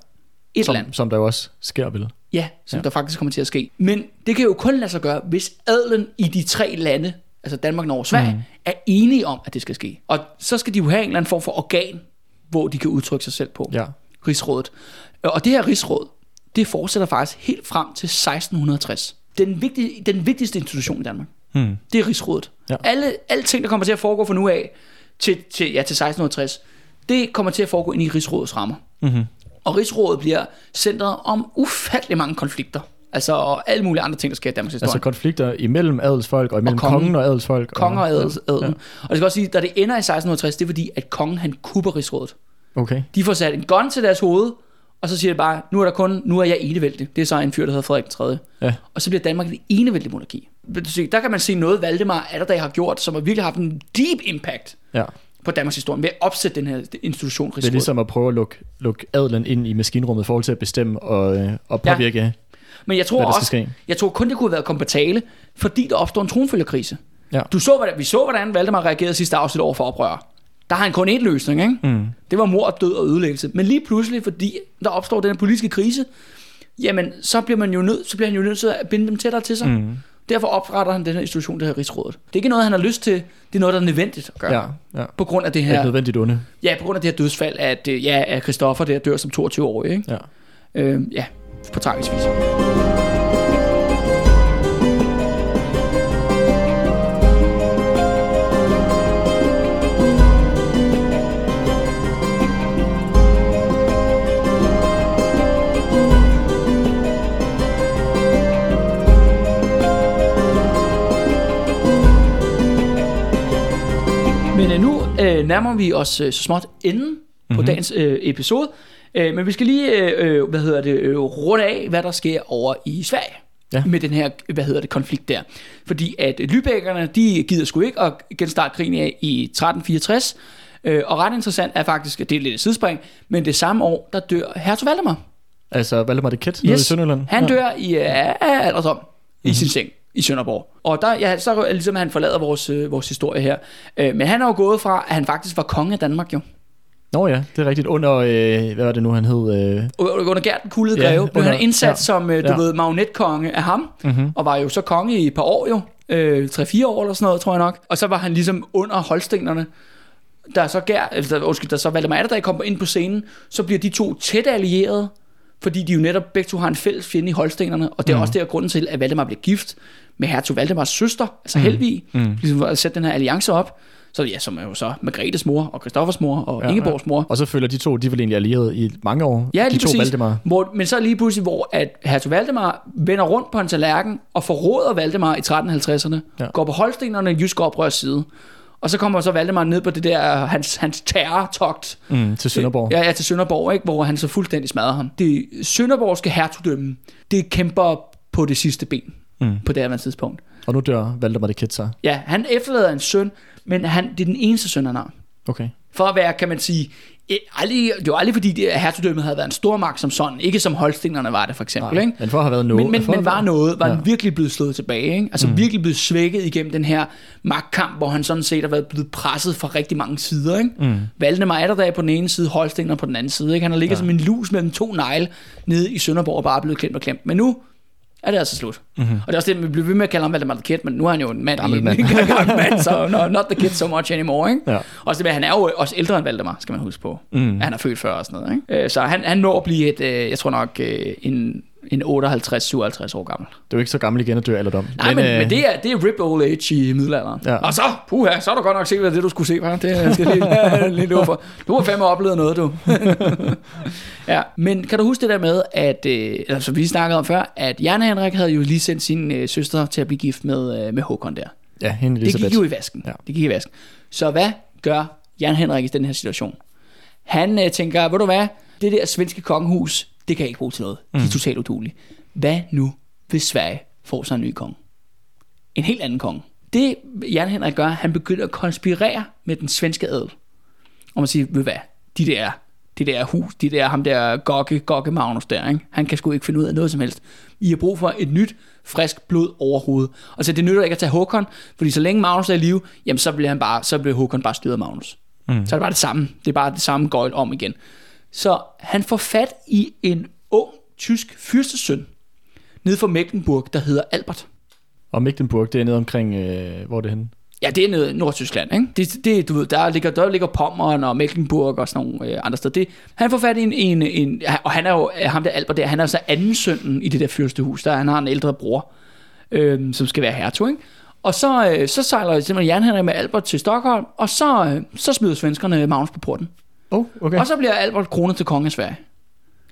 Et Som, land. som der jo også sker, vel? Ja, som ja. Ja. der faktisk kommer til at ske. Men det kan jo kun lade sig gøre, hvis adelen i de tre lande, altså Danmark, Norge og Sverige, mm. er enige om, at det skal ske. Og så skal de jo have en eller anden form for organ, hvor de kan udtrykke sig selv på. Ja. Rigsrådet. Og det her rigsråd, det fortsætter faktisk helt frem til 1660. Den, vigtige, den vigtigste institution i Danmark, Hmm. det er rigsrådet. Ja. Alle, alle ting, der kommer til at foregå fra nu af til, til, ja, til 1660, det kommer til at foregå ind i rigsrådets rammer. Mm-hmm. Og rigsrådet bliver centret om ufattelig mange konflikter. Altså og alle mulige andre ting, der sker i Danmarks historie. Altså konflikter imellem adelsfolk og imellem Og kongen. kongen og adelsfolk. Konger og adels, adelen. Ja. Ja. Og det skal også sige, da det ender i 1660, det er fordi, at kongen han kupper rigsrådet. Okay. De får sat en gun til deres hoved, og så siger det bare, nu er der kun, nu er jeg enevældig. Det er så en fyr, der hedder Frederik 3. Ja. Og så bliver Danmark et enevældig monarki. Der kan man se noget, Valdemar Atterdag har gjort, som har virkelig haft en deep impact Ja. på Danmarks historie, ved at opsætte den her institution, Det er ligesom at prøve at lukke, lukke adelen ind i maskinrummet i forhold til at bestemme og, øh, og påvirke, ja. Men jeg tror hvad også, ske. jeg tror kun, det kunne have været kommet på tale, fordi der opstår en tronfølgerkrise. Ja. Du så, hvordan, vi så, hvordan Valdemar reagerede sidste afsnit over for oprør. Der har han kun én løsning, ikke? Mm. Det var mor, død og ødelæggelse. Men lige pludselig, fordi der opstår den her politiske krise, jamen, så bliver, man jo nødt, så bliver han jo nødt til at binde dem tættere til sig. Mm. Derfor opretter han den her institution, det her rigsrådet. Det er ikke noget, han har lyst til. Det er noget, der er nødvendigt at gøre. Ja, ja. På grund af det Et her, nødvendigt onde. ja, på grund af det her dødsfald, at, øh, ja, at Christoffer der dør som 22-årig, ikke? Ja. Øh, ja, på tragisk vis. Øh, nærmer vi os øh, så småt enden mm-hmm. på Mhm. dagens øh, episode. Øh, men vi skal lige, øh, øh, hvad hedder det, øh, runde af, hvad der sker over i Sverige. Ja. Med den her, hvad hedder det, konflikt der. Fordi at Lübeckerne, de gider sgu ikke at genstarte krigen af i 1364. Øh, og ret interessant er faktisk, at det er lidt et sidespring, men det samme år, der dør hertug Valdemar. Altså Valdemar det Kæt nede i Sønderjylland. Han ja. dør i øh, alderdom i sin seng i Sønderborg. Og der, ja, så er ligesom, han forlader vores, øh, vores historie her. Øh, men han er jo gået fra, at han faktisk var konge af Danmark jo. Nå ja, det er rigtigt. Under, øh, hvad var det nu, han hed? Øh, Under Gert den kuldede Ja, greve blev under- han indsat ja. som, øh, du Ja. ved, marionetkonge af ham. mm-hmm. Og var jo så konge i et par år jo. Øh, 3-4 år eller sådan noget, tror jeg nok. Og så var han ligesom under holstenerne. Der så Gert, eller undskyld, der så Valdemar Atterdag kom ind på scenen, så bliver de to tæt allierede, fordi de jo netop begge to har en fælles fjende i holstenerne, og det er Mhm. også der grunden til, at Valdemar bliver gift med hertug Valdemars søster, altså Helvig, Mhm. ligesom for at sætte den her alliance op. Så ja, som er jo så Margrethes mor, og Christoffers mor, og Ja, ja, Ingeborgs mor. Og så føler de to, de er vel egentlig allierede i mange år. Ja, de lige to præcis. Valdemar. Hvor, men så lige pludselig, hvor at hertug Valdemar vender rundt på en tallerken og forråder Valdemar i 1350'erne, Ja. ja. går på holstenerne jysk oprørs side. Og så kommer så Valdemar ned på det der, hans, hans terrortogt. Mm, til Sønderborg. Ja, ja, til Sønderborg, ikke? hvor han så fuldstændig smadrer ham. Det Sønderborgske hertugdømme, det kæmper på det sidste ben Mm. på det her tidspunkt. Og nu dør Valdemar det Kæt så. Ja, han efterlader en søn, men han, det er den eneste søn, han har. Okay. For at være, kan man sige, aldrig, det var aldrig fordi, hertugdømmet havde været en stor magt som sådan. Ikke som holstingerne var det, for eksempel. Ikke? Men for at have været noget. Men, men, men var noget, var Ja. virkelig blevet slået tilbage. Ikke? Altså mm. virkelig blevet svækket igennem den her magtkamp, hvor han sådan set har været blevet presset fra rigtig mange sider. Ikke? Mm. Valdemar Atterdag på den ene side, Holsteiner på den anden side. Ikke? Han har ligget ja. som en lus mellem to negle nede i Sønderborg og bare blevet klemt og klemt. Men nu er det altså slut. Mhm. Mm-hmm. Og det er også det, vi bliver ved med at kalde ham Valdemar the Kid, men nu er han jo en mand. Gammel mand. en gammel mand, så no, not the kid so much anymore. Ikke? Ja. Også det han er jo også ældre end Valdemar, skal man huske på. Mm. Mm. Han er født før og sådan noget. Ikke? Øh, Så han, han når at blive et, øh, jeg tror nok, øh, en, en 58-57 år gammel. Det er jo ikke så gammel igen at dø alderdom. Nej, men, men, øh, men det, er, det er rip old age i middelalderen. Ja. Og så, puha, så har du godt nok set, hvad det du skulle se, hva'? Det skal jeg lige, lige love for. Du har fandme oplevet noget, du. ja, men kan du huske det der med, at, øh, altså vi snakkede om før, at Jan Henrik havde jo lige sendt sin øh, søster til at blive gift med, øh, med Håkon der. Ja, hende Det Elisabeth. gik jo i vasken. Ja. Det gik i vasken. Så hvad gør Jan Henrik i den her situation? Han øh, tænker, ved du hvad, det der svenske kongehus, det kan jeg ikke bruge til noget. De er totalt udulige. Hvad nu, hvis Sverige får sig en ny konge? En helt anden konge. Det Jan Henrik gør, han begynder at konspirere med den svenske adel. Og man siger, ved hvad, de der, de der hus, de der, ham der Gogge, Gogge Magnus der, ikke? han kan sgu ikke finde ud af noget som helst. I har brug for et nyt, frisk blod overhovedet. Og så det nytter ikke at tage Håkon, fordi så længe Magnus er i live, jamen så bliver, han bare, så bliver Håkon bare styret af Magnus. Mm. Så er det bare det samme. Det er bare det samme gøjl om igen. Så han får fat i en ung tysk fyrstesøn nede for Mecklenburg, der hedder Albert. Og Mecklenburg, det er nede omkring, øh, hvor er det henne? Ja, det er nede i Nordtyskland, ikke? Det, det, du ved, der ligger, der ligger Pommern og Mecklenburg og sådan nogle øh, andre steder. Det, han får fat i en, en, en, og han er jo, ham der Albert der, han er så anden sønnen i det der fyrstehus, der han har en ældre bror, øh, som skal være hertug, ikke? Og så, øh, så sejler simpelthen Henrik med Albert til Stockholm, og så, øh, så smider svenskerne Magnus på porten. Oh, okay. Og så bliver Albert kronet til konge af Sverige.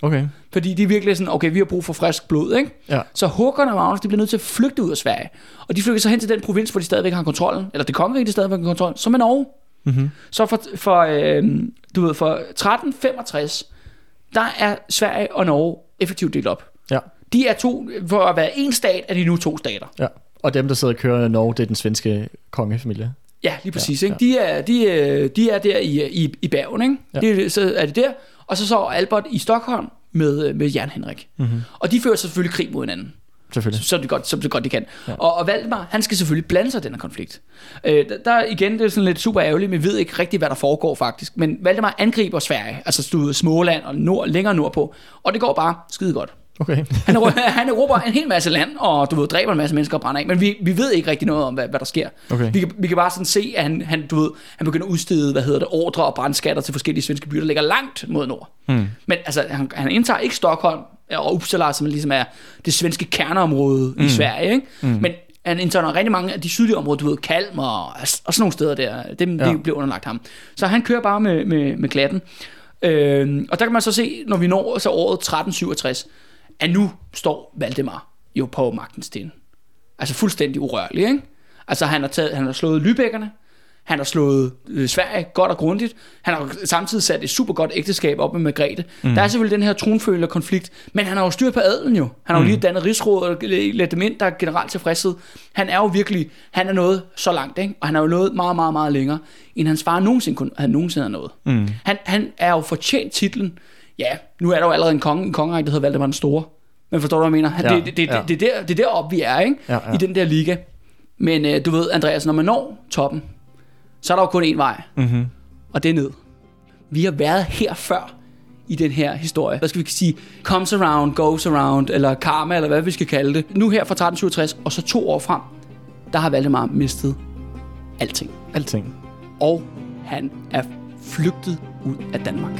Okay. Fordi de er virkelig sådan, okay, vi har brug for frisk blod, ikke? Ja. Så Håkon og Magnus, de bliver nødt til at flygte ud af Sverige. Og de flygter så hen til den provins, hvor de stadigvæk har kontrollen, eller det kongerige, de stadigvæk har kontrollen, som er Norge. Mm-hmm. Så for, for, øh, du ved, for 1365, der er Sverige og Norge effektivt delt op. Ja. De er to, for at være en stat, er de nu to stater. ja. Og dem, der sidder og kører i Norge, det er den svenske kongefamilie. Ja, lige præcis. Ja, Ja, ikke? De, er, de, er, de er der i, i, i Bergen, ikke? Ja. Det, så er det der. Og så så Albert i Stockholm med, med Jan Henrik. Mm-hmm. Og de fører selvfølgelig krig mod hinanden. Selvfølgelig. så det godt, så det godt de kan. Ja. Og, og Valdemar, han skal selvfølgelig blande sig i den her konflikt. Øh, der, der igen, det er sådan lidt super ærgerligt, men vi ved ikke rigtig, hvad der foregår faktisk. Men Valdemar angriber Sverige, altså du ved, Småland og nord, længere nordpå, og det går bare skide godt. Okay. Han, han erobrer en hel masse land, og du ved, dræber en masse mennesker og brænder af, men vi, vi ved ikke rigtig noget om, hvad, hvad der sker. Okay. Vi, kan, vi kan bare sådan se, at han, han, du ved, han begynder at udstede, hvad hedder det, ordre og brandskatter til forskellige svenske byer, der ligger langt mod nord. Mm. Men altså, han, han indtager ikke Stockholm og Uppsala, som ligesom er det svenske kerneområde mm. i Sverige, ikke? Mm. Men han indtager rigtig mange af de sydlige områder, du ved, Kalmar og, og sådan nogle steder der, dem Ja. bliver underlagt ham. Så han kører bare med, med, med klatten. Øh, og der kan man så se, når vi når så året 1367, at nu står Valdemar jo på magtens sten. Altså fuldstændig urørlig, ikke? Altså han har, taget, han har slået Lybækkerne, han har slået øh, Sverige godt og grundigt. Han har samtidig sat et super godt ægteskab op med Margrethe. Mm. Der er selvfølgelig den her tronfølger konflikt, men han har jo styr på adelen jo. Han har jo lige dannet rigsråd og let dem ind, der er generelt tilfredshed. Han er jo virkelig, han er nået så langt, ikke? og han er jo nået meget, meget, meget længere, end hans far nogensinde, kunne, han nogensinde har nået. Mm. Han, han er jo fortjent titlen. Ja, nu er der jo allerede en konge, en kongerække, der hedder Valdemar den Store. Men forstår du, hvad jeg mener? Han, Ja, det, det, det, ja. det, det, er der, det er deroppe, vi er, ikke? Ja, ja. I den der liga. Men øh, du ved, Andreas, når man når toppen, så er der jo kun én vej, Mm-hmm. og det er ned. Vi har været her før i den her historie. Hvad skal vi sige? Comes around, goes around, eller karma, eller hvad vi skal kalde det. Nu her fra 1367, og så to år frem, der har Valdemar mistet alting. Alting. Og han er flygtet ud af Danmark.